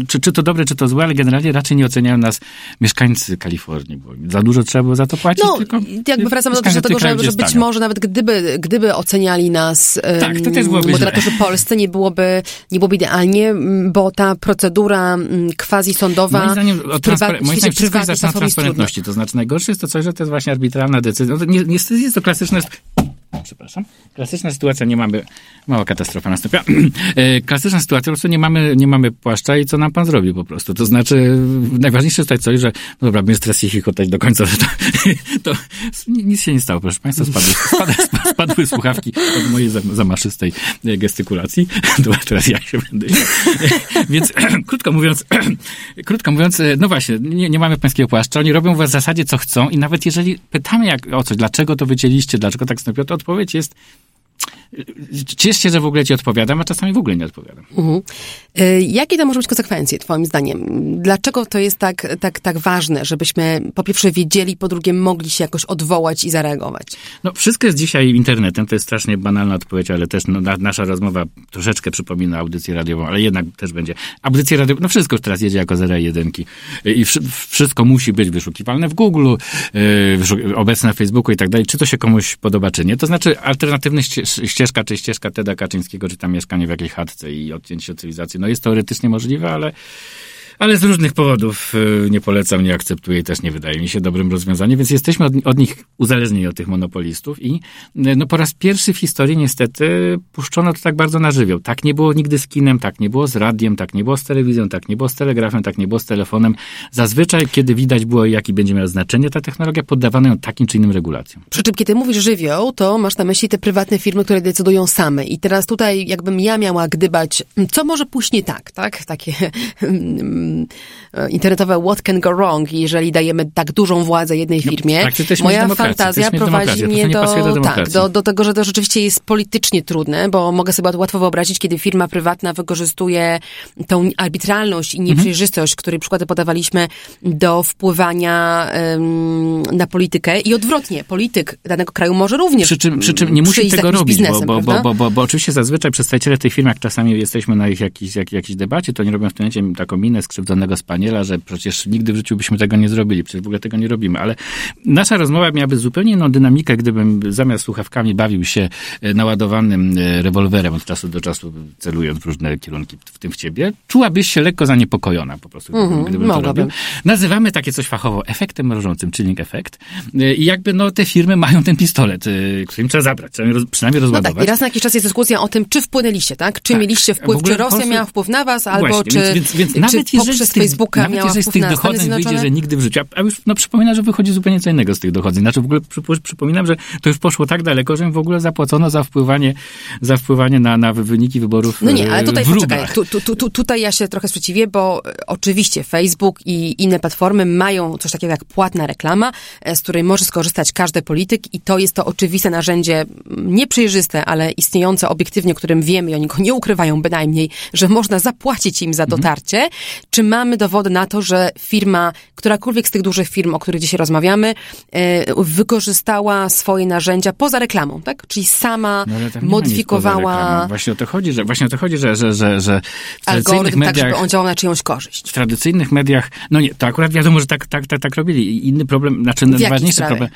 czy, czy, to dobre, czy to złe, ale generalnie raczej nie oceniają nas mieszkańcy Kalifornii, bo za dużo trzeba było za to płacić. No, tylko jakby wracamy do tego, że, że być może nawet gdyby, gdyby oceniali nas tak, to też moderatorzy źle. polscy, nie byłoby, nie byłoby idealnie, bo ta procedura quasi-sądowa moim zdaniem, o transpar- moim zdaniem wszystko jest transparentności. To znaczy najgorsze jest to coś, że to jest właśnie arbitralna decyzja. No, niestety jest to klasyczne przepraszam. Klasyczna sytuacja, nie mamy, mała katastrofa nastąpiła. E, klasyczna sytuacja, po prostu nie mamy, nie mamy płaszcza i co nam pan zrobi po prostu. To znaczy, najważniejsze jest tutaj coś, że, no dobra, mnie stres ich chotać do końca, to, to nic się nie stało, proszę państwa, spadły, spadły, spadły słuchawki od mojej zamaszystej gestykulacji. To teraz ja się będę Więc krótko mówiąc, krótko mówiąc, no właśnie, nie, nie mamy pańskiego płaszcza, oni robią w zasadzie co chcą i nawet jeżeli pytamy jak, o coś, dlaczego to wycięliście, dlaczego tak nastąpiło, to odpowiedź jest Ciesz się, że w ogóle ci odpowiadam, a czasami w ogóle nie odpowiadam. Mhm. Y, jakie to może być konsekwencje, twoim zdaniem? Dlaczego to jest tak, tak, tak ważne, żebyśmy po pierwsze wiedzieli, po drugie mogli się jakoś odwołać i zareagować? No, wszystko jest dzisiaj internetem, to jest strasznie banalna odpowiedź, ale też no, nasza rozmowa troszeczkę przypomina audycję radiową, ale jednak też będzie. Audycję radiową, no wszystko już teraz jedzie jako zera jedynki. I wszystko musi być wyszukiwalne w Google, yy, obecne na Facebooku i tak dalej. Czy to się komuś podoba, czy nie. To znaczy alternatywne ścieżka, czy ścieżka Teda Kaczyńskiego, czy tam mieszkanie w jakiejś chatce i odcięcie od cywilizacji. No jest teoretycznie możliwe, ale ale z różnych powodów y, nie polecam, nie akceptuję i też nie wydaje mi się dobrym rozwiązaniem, więc jesteśmy od, od, nich uzależnieni od tych monopolistów i y, no po raz pierwszy w historii niestety puszczono to tak bardzo na żywioł. Tak nie było nigdy z kinem, tak nie było z radiem, tak nie było z telewizją, tak nie było z telegrafem, tak nie było z telefonem. Zazwyczaj, kiedy widać było, jaki będzie miała znaczenie ta technologia, poddawano ją takim czy innym regulacjom. Przy czym, kiedy mówisz żywioł, to masz na myśli te prywatne firmy, które decydują same. I teraz tutaj, jakbym ja miała gdybać, co może pójść nie tak, tak? Takie E, internetowe what can go wrong, jeżeli dajemy tak dużą władzę jednej no, firmie. No, tak, moja fantazja prowadzi mnie do, do tak, do, do tego, że to rzeczywiście jest politycznie trudne, bo mogę sobie łatwo wyobrazić, kiedy firma prywatna wykorzystuje tą arbitralność i nieprzejrzystość, mhm. której przykłady podawaliśmy do wpływania um, na politykę i odwrotnie, polityk danego kraju może również Przy czym, przy czym nie musi tego robić, biznesem, bo, bo, bo, bo, bo, oczywiście zazwyczaj przedstawiciele tych firm, jak czasami jesteśmy na ich jakiejś, jak, jakiejś debacie, to nie robią w tym momencie taką minę skrzywdzonego spaniela, że przecież nigdy w życiu byśmy tego nie zrobili, przecież w ogóle tego nie robimy. Ale nasza rozmowa miałaby zupełnie inną dynamikę, gdybym zamiast słuchawkami bawił się e, naładowanym e, rewolwerem od czasu do czasu, celując w różne kierunki, w tym w ciebie. Czułabyś się lekko zaniepokojona po prostu, gdybym, mm -hmm, gdybym to robił. Nazywamy takie coś fachowo efektem mrożącym, chilling effect. E, I jakby no te firmy mają ten pistolet, którym trzeba zabrać, przynajmniej rozładować. No tak, i raz na jakiś czas jest dyskusja o tym, czy wpłynęliście, tak? Czy tak. mieliście wpływ, czy Rosja miała wpływ na was, albo Właśnie, czy, więc, więc, więc czy nawet tych, Facebooka nawet miała jeżeli z tych dochodzeń wyjdzie, że nigdy w życiu, a już no, przypomina, że wychodzi zupełnie co innego z tych dochodzeń. Znaczy w ogóle przypominam, że to już poszło tak daleko, że im w ogóle zapłacono za wpływanie, za wpływanie na, na wyniki wyborów No nie, ale tutaj poczekaj, tu, tu, tu, tutaj ja się trochę sprzeciwię, bo oczywiście Facebook i inne platformy mają coś takiego jak płatna reklama, e, z której może skorzystać każdy polityk i to jest to oczywiste narzędzie, nieprzejrzyste, ale istniejące obiektywnie, o którym wiemy i oni go nie ukrywają bynajmniej, że można zapłacić im za mhm. dotarcie. Mhm. Czy mamy dowody na to, że firma, którakolwiek z tych dużych firm, o których dzisiaj rozmawiamy, e, wykorzystała swoje narzędzia poza reklamą, tak? Czyli sama no, modyfikowała... Właśnie o to chodzi, że, właśnie o to chodzi, że, że, że, że w tradycyjnych mediach... tak, żeby on działał na czyjąś korzyść. W tradycyjnych mediach, no nie, to akurat wiadomo, że tak, tak, tak, tak robili. Inny problem, znaczy najważniejszy problem...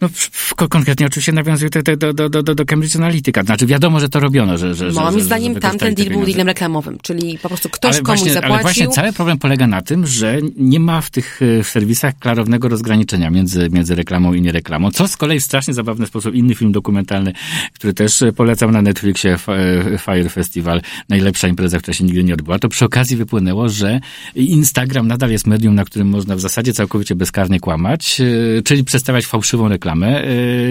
No, konkretnie oczywiście nawiązuje to, to, do, do, do, do Cambridge Analytica. Znaczy wiadomo, że to robiono, że... że Moim że, zdaniem że tamten deal był dealem reklamowym, czyli po prostu ktoś ale komuś właśnie, zapłacił... Ale właśnie cały problem polega na tym, że nie ma w tych e, w serwisach klarownego rozgraniczenia między, między reklamą i niereklamą, co z kolei w strasznie zabawny sposób inny film dokumentalny, który też polecam na Netflixie, e, Fire Festival, najlepsza impreza, która się nigdy nie odbyła, to przy okazji wypłynęło, że Instagram nadal jest medium, na którym można w zasadzie całkowicie bezkarnie kłamać, e, czyli przedstawiać fałszywą reklamę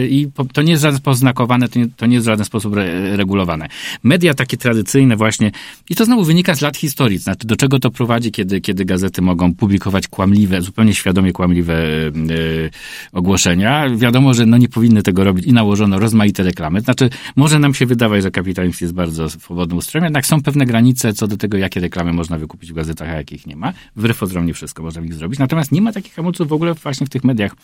i to nie jest żaden sposób znakowane, to nie, to nie jest w żaden sposób re, regulowane. Media takie tradycyjne właśnie, i to znowu wynika z lat historii, znaczy do czego to prowadzi, kiedy, kiedy gazety mogą publikować kłamliwe, zupełnie świadomie kłamliwe e, ogłoszenia. Wiadomo, że no nie powinny tego robić i nałożono rozmaite reklamy. Znaczy, może nam się wydawać, że kapitalizm jest bardzo swobodnym ustrojem, jednak są pewne granice co do tego, jakie reklamy można wykupić w gazetach, a jakich nie ma. Wbrew pozorom wszystko można w nich zrobić. Natomiast nie ma takich hamulców w ogóle właśnie w tych mediach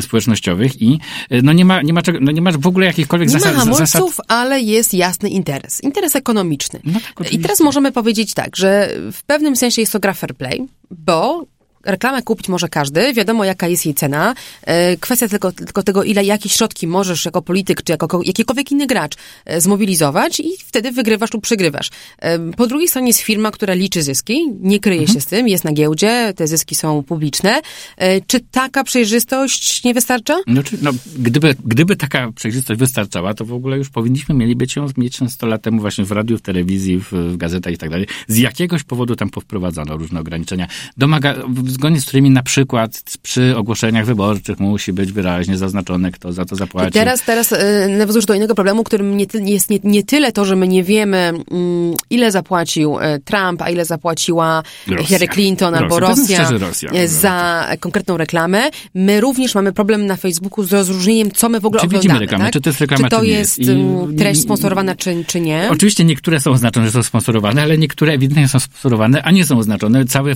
społecznościowych i Y, no nie ma, nie ma, czego, no nie ma w ogóle jakichkolwiek zasad. Nie ma hamulców, zasad... ale jest jasny interes. Interes ekonomiczny. No tak, I teraz możemy powiedzieć tak, że w pewnym sensie jest to gra fair play, bo reklamę kupić może każdy, wiadomo jaka jest jej cena. E, kwestia tylko, tylko tego, ile jakie środki możesz jako polityk, czy jako jakikolwiek inny gracz e, zmobilizować i wtedy wygrywasz lub przegrywasz. E, po drugiej stronie jest firma, która liczy zyski, nie kryje mhm. się z tym, jest na giełdzie, te zyski są publiczne. Czy taka przejrzystość nie wystarcza? No, no, gdyby, gdyby taka przejrzystość wystarczała, to w ogóle już powinniśmy mieli być ją mieć 100 lat temu właśnie w radiu, w telewizji, w, w gazetach i tak dalej. Z jakiegoś powodu tam powprowadzono różne ograniczenia. Domaga, zgodnie z którymi na przykład przy ogłoszeniach wyborczych musi być wyraźnie zaznaczone, kto za to zapłaci. I teraz, teraz yy, nawiązusz do innego problemu, którym nie, jest nie, nie tyle to, że my nie wiemy, mm, ile zapłacił e, Trump, a ile zapłaciła Rosja. Hillary Clinton Rosja. albo Rosja, Rosja e, za konkretną reklamę. My również mamy problem na Facebooku z rozróżnieniem, co my w ogóle czy oglądamy. Reklamę, tak? Czy to jest reklama, czy to czy jest I, treść sponsorowana, czy, czy nie? Oczywiście niektóre są oznaczone, że są sponsorowane, ale niektóre ewidentnie są sponsorowane, a nie są oznaczone. Cały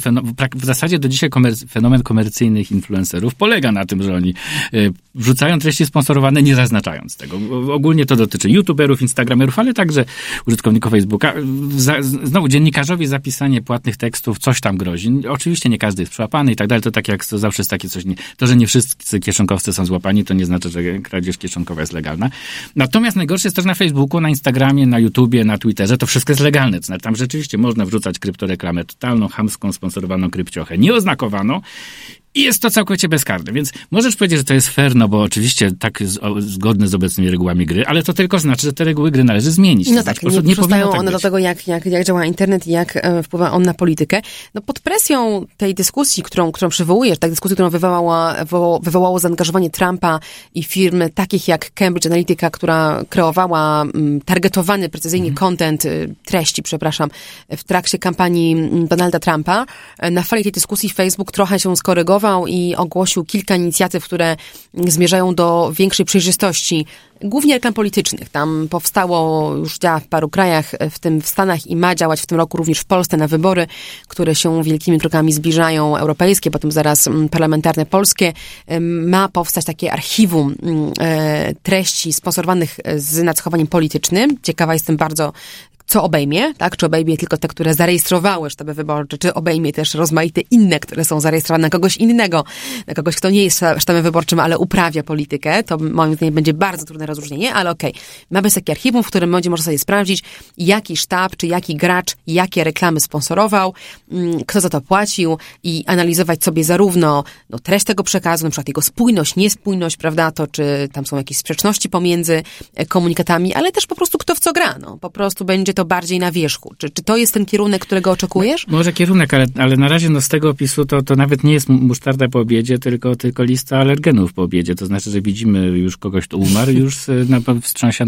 w zasadzie do dzisiaj komerc fenomen komercyjnych influencerów polega na tym, że oni e, wrzucają treści sponsorowane, nie zaznaczając tego. Ogólnie to dotyczy youtuberów, instagramerów, ale także użytkowników Facebooka. Znowu, dziennikarzowi zapisanie płatnych tekstów coś tam grozi. Oczywiście nie każdy jest przyłapany i tak dalej. To tak jak to zawsze jest takie coś. Nie, to, że nie wszyscy kieszonkowcy są złapani, to nie znaczy, że kradzież kieszonkowa jest legalna. Natomiast najgorsze jest też na Facebooku, na Instagramie, na YouTubie, na Twitterze. To wszystko jest legalne. To znaczy, tam rzeczywiście można wrzucać kryptoreklamę totalną, hamską, sponsorowaną krypciochę, nieoznakowaną i jest to całkowicie bezkarne, więc możesz powiedzieć, że to jest fair, no bo oczywiście tak jest zgodne z obecnymi regułami gry, ale to tylko znaczy, że te reguły gry należy zmienić. No tak, nie, nie przystają tak one do tego, jak, jak, jak działa internet i jak e, wpływa on na politykę. No pod presją tej dyskusji, którą, którą przywołujesz, tak dyskusji, którą wywołała, wywołało zaangażowanie Trumpa i firmy takich jak Cambridge Analytica, która kreowała m, targetowany, precyzyjnie mhm. content, y, treści, przepraszam, w trakcie kampanii Donalda Trumpa. E, na fali tej dyskusji Facebook trochę się skorygował i ogłosił kilka inicjatyw, które zmierzają do większej przejrzystości, głównie reklam politycznych. Tam powstało, już działa w paru krajach, w tym w Stanach i ma działać w tym roku również w Polsce na wybory, które się wielkimi krokami zbliżają, europejskie, potem zaraz mm, parlamentarne polskie. Ma powstać takie archiwum mm, e, treści sponsorowanych z nacechowaniem politycznym. Ciekawa jestem bardzo, co obejmie, tak? Czy obejmie tylko te, które zarejestrowały sztaby wyborcze, czy obejmie też rozmaite inne, które są zarejestrowane na kogoś innego, na kogoś, kto nie jest sztabem wyborczym, ale uprawia politykę, to moim zdaniem będzie bardzo trudne rozróżnienie, ale okej. Okay. Mamy takie archiwum, w którym będzie można sobie sprawdzić, jaki sztab, czy jaki gracz, jakie reklamy sponsorował, mm, kto za to płacił i analizować sobie zarówno no, treść tego przekazu, na przykład jego spójność, niespójność, prawda, to czy tam są jakieś sprzeczności pomiędzy e, komunikatami, ale też po prostu kto w co gra, no. Po prostu będzie to bardziej na wierzchu. Czy, czy to jest ten kierunek, którego oczekujesz? Może kierunek, ale, ale na razie no, z tego opisu to, to nawet nie jest musztarda po obiedzie, tylko, tylko lista alergenów po obiedzie. To znaczy, że widzimy już kogoś, kto umarł, już na wstrząsie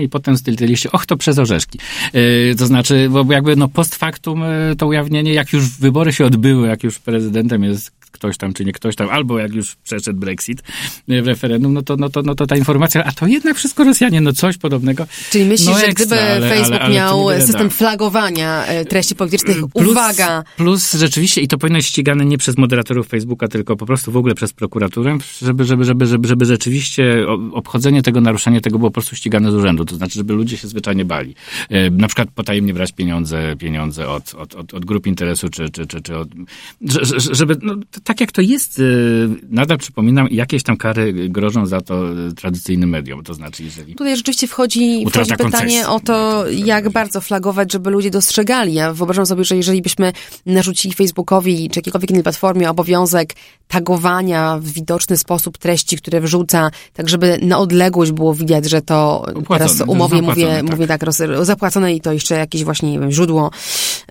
i potem z tej liście, och, to przez orzeszki. Yy, to znaczy, bo jakby no post factum yy, to ujawnienie, jak już wybory się odbyły, jak już prezydentem jest ktoś tam, czy nie ktoś tam, albo jak już przeszedł Brexit e, w referendum, no to, no to, no to ta informacja, a to jednak wszystko Rosjanie, no coś podobnego. Czyli myślisz, no że gdyby ale, Facebook ale, ale miał system flagowania e, treści politycznych, plus, uwaga! Plus rzeczywiście, i to powinno być ścigane nie przez moderatorów Facebooka, tylko po prostu w ogóle przez prokuraturę, żeby, żeby, żeby, żeby, żeby rzeczywiście obchodzenie tego, naruszenie tego było po prostu ścigane z urzędu. To znaczy, żeby ludzie się zwyczajnie bali. E, na przykład potajemnie brać pieniądze, pieniądze od, od, od, od grup interesu, czy, czy, czy, czy od, żeby, no, tak jak to jest, y, nadal przypominam, jakieś tam kary grożą za to tradycyjnym mediom. To znaczy, jeżeli. Tutaj rzeczywiście wchodzi, wchodzi pytanie o to, jak bardzo flagować, żeby ludzie dostrzegali. Ja wyobrażam sobie, że jeżeli byśmy narzucili Facebookowi czy jakiejkolwiek innej platformie obowiązek tagowania w widoczny sposób treści, które wrzuca, tak żeby na odległość było widać, że to Upłacone, teraz umowie mówię, tak. mówię tak, roz, zapłacone i to jeszcze jakieś właśnie nie wiem, źródło,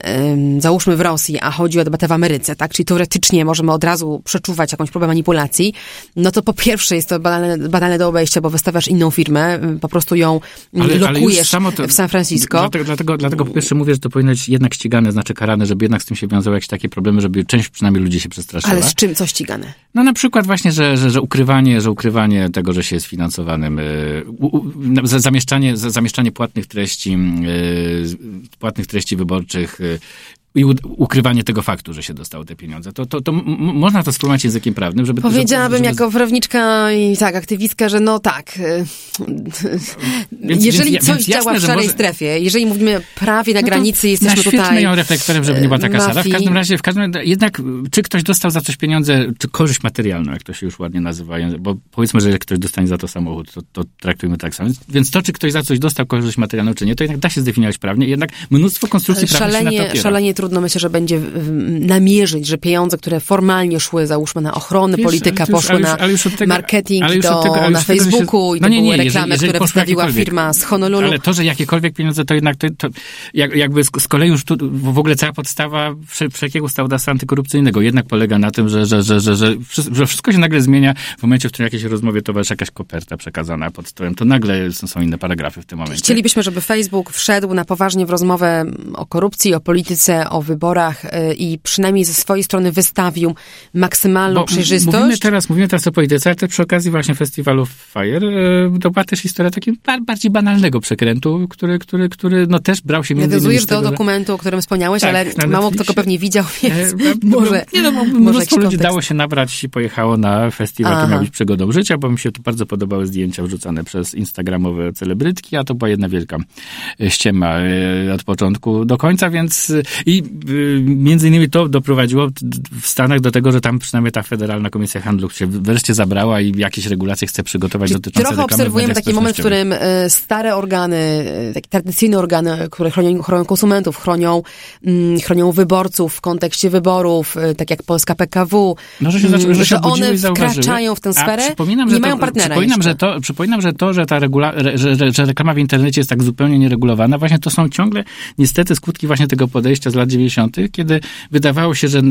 um, załóżmy w Rosji, a chodzi o debatę w Ameryce, tak? Czyli teoretycznie możemy od razu przeczuwać jakąś próbę manipulacji, no to po pierwsze jest to banalne, banalne do obejścia, bo wystawiasz inną firmę, po prostu ją ale, lokujesz ale to, w San Francisco. Dlatego, dlatego, dlatego po pierwsze mówię, że to powinno być jednak ścigane, znaczy karane, żeby jednak z tym się wiązały jakieś takie problemy, żeby część przynajmniej ludzi się przestraszyła. Ale z czym, co ścigane? No na przykład właśnie, że, że, że ukrywanie, że ukrywanie tego, że się jest finansowanym, y, u, u, zamieszczanie, zamieszczanie płatnych treści, y, płatnych treści wyborczych, y, i ukrywanie tego faktu, że się dostało te pieniądze. To, to, to można to sformułować językiem prawnym, żeby... Powiedziałabym żeby, żeby... jako prawniczka i tak, aktywistka, że no tak. Y, więc, jeżeli więc, coś więc jasne, działa w szarej może... strefie, jeżeli mówimy prawie na no granicy, jesteśmy tutaj... ją reflektorem, żeby nie była taka sala. W każdym razie, w każdym razie, jednak czy ktoś dostał za coś pieniądze, czy korzyść materialną, jak to się już ładnie nazywa, bo powiedzmy, że jak ktoś dostanie za to samochód, to, to traktujmy tak samo. Więc to, czy ktoś za coś dostał korzyść materialną, czy nie, to jednak da się zdefiniować prawnie. Jednak mnóstwo konstrukcji prawnych się. Szalenie trudno myślę, że będzie namierzyć, że pieniądze, które formalnie szły, załóżmy na ochronę, Wiesz, polityka, poszły na tego, marketing do, tego, na Facebooku się, i to no nie, były reklamy, jeżeli, jeżeli które wystawiła firma z Honolulu. Ale to, że jakiekolwiek pieniądze, to jednak to, to jakby z, z, kolei już tu w ogóle cała podstawa wszelkiego ustawodawstwa antykorupcyjnego jednak polega na tym, że, że, że, że, że, że wszystko się nagle zmienia w momencie, w którym jakiejś rozmowie towarzyszy jakaś koperta przekazana pod stołem, to nagle są inne paragrafy w tym momencie. Chcielibyśmy, żeby Facebook wszedł na poważnie w rozmowę o korupcji, o polityce, o wyborach, y, i przynajmniej ze swojej strony wystawił maksymalną Bo przejrzystość. Mówimy teraz, mówimy teraz o polityce, ale też przy okazji właśnie festiwalu Fire y, to była też historia takiego bardziej banalnego przekrętu, który, który, który no też brał się między Nawiązujesz do dokumentu, o którym wspomniałeś, tak, ale mało kto go pewnie widział, więc e, może Nie no, może mnóstwo ludzi dało się nabrać i pojechało na festiwal, Aha. to miał być przygodą życia, bo mi się tu bardzo podobały zdjęcia wrzucane przez instagramowe celebrytki, a to była jedna wielka ściema e, od początku do końca, więc i między innymi to doprowadziło w Stanach do tego, że tam przynajmniej ta Federalna Komisja Handlu się wreszcie zabrała i jakieś regulacje chce przygotować Czyli dotyczące Trochę obserwujemy taki moment, w którym e, stare organy, e, takie tradycyjne organy, które chronią, chronią konsumentów, chronią, mm, chronią wyborców w kontekście wyborów, tak jak Polska PKW, no, że, się zaczęły, że, że one wkraczają w tę sferę przypominam, nie mają partnera przypominam, że to, przypominam, że to, że ta regula, że, że, że reklama w internecie jest tak zupełnie nieregulowana, właśnie to są ciągle niestety skutki właśnie tego podejścia z lat 90., kiedy wydawało się, że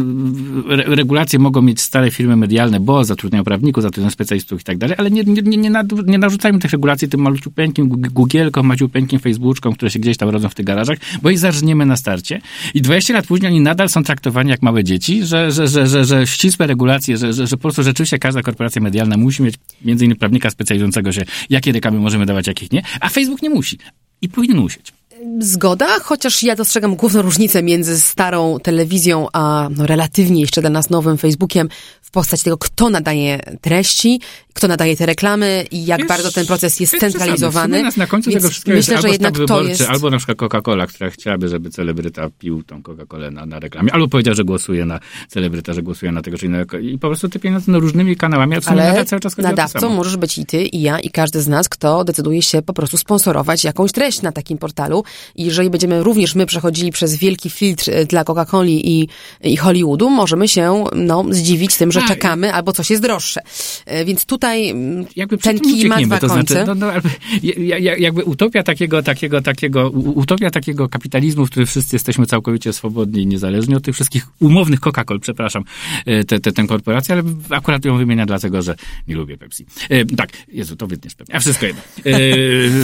regulacje mogą mieć stare firmy medialne, bo zatrudniają prawników, zatrudniają specjalistów i tak dalej, ale nie, nie, nie, nie narzucajmy tych regulacji tym maluciupeńkim Googielkom, maciupeńkim Facebooczkom, które się gdzieś tam rodzą w tych garażach, bo ich zarżniemy na starcie. I 20 lat później oni nadal są traktowani jak małe dzieci, że, że, że, że, że ścisłe regulacje, że, że, że po prostu rzeczywiście każda korporacja medialna musi mieć między innymi prawnika specjalizującego się, jakie reklamy możemy dawać, jakich nie, a Facebook nie musi. I powinien musieć Zgoda, chociaż ja dostrzegam główną różnicę między starą telewizją, a no, relatywnie jeszcze dla nas nowym Facebookiem w postaci tego, kto nadaje treści, kto nadaje te reklamy i jak Wiesz, bardzo ten proces jest centralizowany. Nas na końcu Więc tego wszystkiego myślę, jest że albo jednak to wyborczy, jest... albo na przykład Coca-Cola, która chciałaby, żeby celebryta pił tą Coca-Colę na, na reklamie, albo powiedział, że głosuje na celebryta, że głosuje na tego czy innego i po prostu te pieniądze no, różnymi kanałami, a w sumie Ale cały czas nadawcą możesz być i ty, i ja, i każdy z nas, kto decyduje się po prostu sponsorować jakąś treść na takim portalu. I jeżeli będziemy również my przechodzili przez wielki filtr e, dla Coca-Coli i, i Hollywoodu, możemy się no, zdziwić tym, że Tak. czekamy, albo coś jest droższe. E, Więc tutaj mm, jakby ten kij ma dwa to końce. znaczy, no, no, jakby, ja- ja- jakby utopia takiego, takiego, takiego, utopia takiego kapitalizmu, w którym wszyscy jesteśmy całkowicie swobodni i niezależni od tych wszystkich umownych Coca-Col, przepraszam, e, te, te, tę korporację, ale akurat ją wymienia dlatego, że nie lubię Pepsi. E, tak, Jezu, to wytniesz pewnie, a wszystko jedno. E,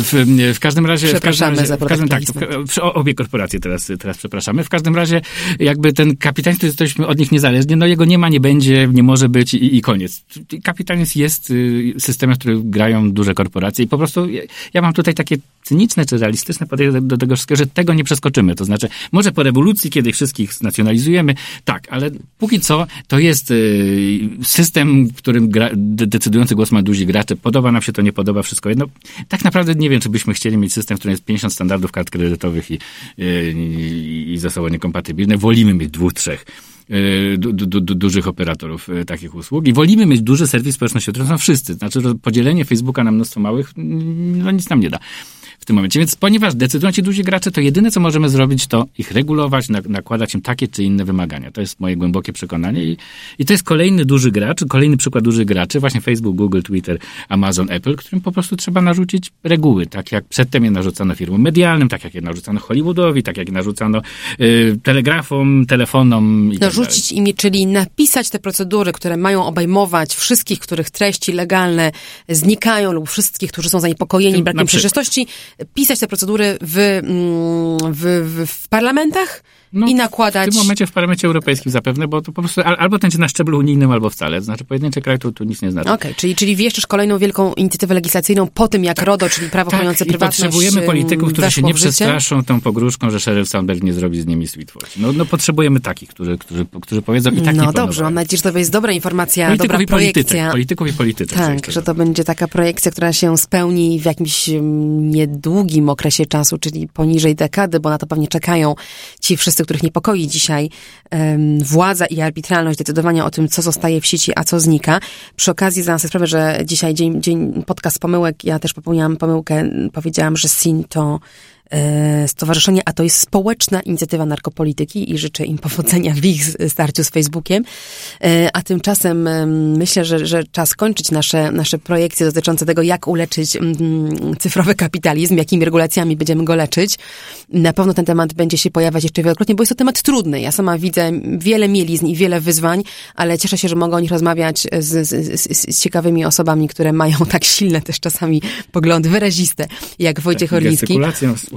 w, w każdym razie... W każdym Przepraszamy razie, za w każdym, tak, obie korporacje teraz, teraz przepraszamy. W każdym razie jakby ten kapitalizm, który jesteśmy od nich niezależni, no jego nie ma, nie będzie, nie może być i, i koniec. Kapitalizm jest y, systemem, w którym grają duże korporacje i po prostu ja, ja mam tutaj takie cyniczne czy realistyczne podejście do, tego wszystkiego, że tego nie przeskoczymy. To znaczy, może po rewolucji, kiedy wszystkich znacjonalizujemy, tak, ale póki co to jest y, system, w którym gra, de- decydujący głos ma duzi gracze. Podoba nam się to, nie podoba, wszystko jedno. Tak naprawdę nie wiem, czy byśmy chcieli mieć system, w którym jest 50 standardów kart kredytowych i, i, i ze sobą niekompatybilne. Wolimy mieć dwóch, trzech y, du, du, du, dużych operatorów y, takich usług i wolimy mieć duży serwis społecznościowy, to są wszyscy. Znaczy, podzielenie Facebooka na mnóstwo małych, no nic nam nie da w tym momencie. Więc ponieważ decydują ci duzi gracze, to jedyne, co możemy zrobić, to ich regulować, na- nakładać im takie czy inne wymagania. To jest moje głębokie przekonanie i, i to jest kolejny duży gracz, kolejny przykład dużych graczy, właśnie Facebook, Google, Twitter, Amazon, Apple, którym po prostu trzeba narzucić reguły, tak jak przedtem je narzucano firmom medialnym, tak jak je narzucano Hollywoodowi, tak jak je narzucano y, telegrafom, telefonom i tak narzucić im, czyli napisać te procedury, które mają obejmować wszystkich, których treści legalne znikają lub wszystkich, którzy są zaniepokojeni brakiem przejrzystości, pisać te procedury w, mm, w, w, w parlamentach i nakładać... No, W tym momencie w Parlamencie Europejskim zapewne, bo to po prostu al- albo będzie na szczeblu unijnym, albo wcale. To znaczy pojedynczy kraj tu, tu nic nie znaczy. Okej, czyli, czyli wieszczysz kolejną wielką inicjatywę legislacyjną po tym, jak RODO, czyli prawo Tak, prywatność potrzebujemy polityków, którzy się nie przestraszą tą pogróżką, że szeryf Sandberg nie zrobi z nimi sweetwatch. No, no potrzebujemy takich, którzy, którzy, którzy powiedzą i tak nie No dobrze, planowają. mam nadzieję, że to jest dobra informacja, Polityków dobra projekcja. Polityków i polityczek. Tak, że to będzie taka projekcja, która się spełni w jakimś mm, niedługim okresie czasu, czyli poniżej dekady, bo na to pewnie czekają ci wszyscy, których niepokoi dzisiaj em, władza i arbitralność decydowania o tym, co zostaje w sieci, a co znika. Przy okazji zdałam sobie sprawę, że dzisiaj dzień, dzień podcast pomyłek, ja też popełniłam pomyłkę, powiedziałam, że SIN to stowarzyszenie, a to jest społeczna inicjatywa narkopolityki i życzę im powodzenia w ich starciu z Facebookiem. E, A tymczasem em, myślę, że, że czas kończyć nasze, nasze projekcje dotyczące tego, jak uleczyć mm, cyfrowy kapitalizm, jakimi regulacjami będziemy go leczyć. Na pewno ten temat będzie się pojawiać jeszcze wielokrotnie, bo jest to temat trudny. Ja sama widzę wiele mielizn i wiele wyzwań, ale cieszę się, że mogę o nich rozmawiać z, z, z, z ciekawymi osobami, które mają tak silne też czasami poglądy wyraziste, jak Wojciech Orliński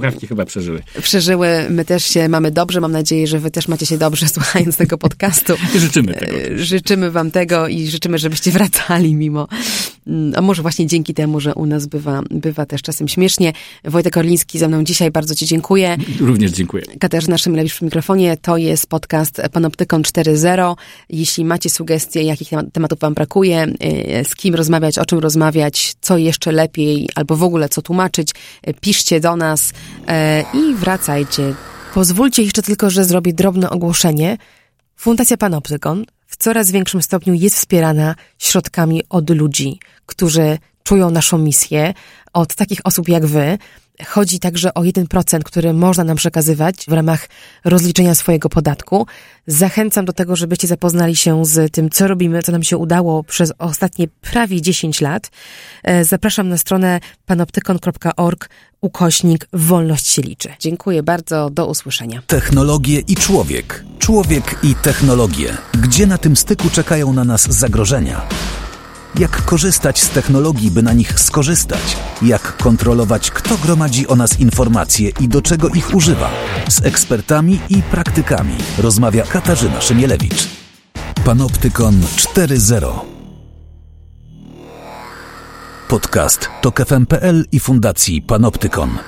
słuchawki chyba przeżyły. przeżyły. My też się mamy dobrze. Mam nadzieję, że wy też macie się dobrze słuchając tego podcastu. I życzymy tego. E, Życzymy wam tego i życzymy, żebyście wracali mimo, a może właśnie dzięki temu, że u nas bywa, bywa też czasem śmiesznie. Wojtek Orliński ze mną dzisiaj, bardzo ci dziękuję. Również dziękuję. Katarzyna Szymlewicz przy mikrofonie. To jest podcast Panoptykon 4.0. Jeśli macie sugestie, jakich tema- tematów wam brakuje, y, z kim rozmawiać, o czym rozmawiać, co jeszcze lepiej, albo w ogóle co tłumaczyć, y, piszcie do nas y, i wracajcie. Pozwólcie jeszcze tylko, że zrobię drobne ogłoszenie. Fundacja Panoptykon w coraz większym stopniu jest wspierana środkami od ludzi, którzy czują naszą misję, od takich osób jak wy. Chodzi także o 1%, który można nam przekazywać w ramach rozliczenia swojego podatku. Zachęcam do tego, żebyście zapoznali się z tym, co robimy, co nam się udało przez ostatnie prawie 10 lat. E, Zapraszam na stronę panoptykon.org ukośnik wolność się liczy. Dziękuję bardzo, do usłyszenia. Technologie i człowiek. Człowiek i technologie. Gdzie na tym styku czekają na nas zagrożenia? Jak korzystać z technologii, by na nich skorzystać? Jak kontrolować, kto gromadzi o nas informacje i do czego ich używa? Z ekspertami i praktykami rozmawia Katarzyna Szymielewicz. Panoptykon 4.0 Podcast to KFM.pl i Fundacji Panoptykon.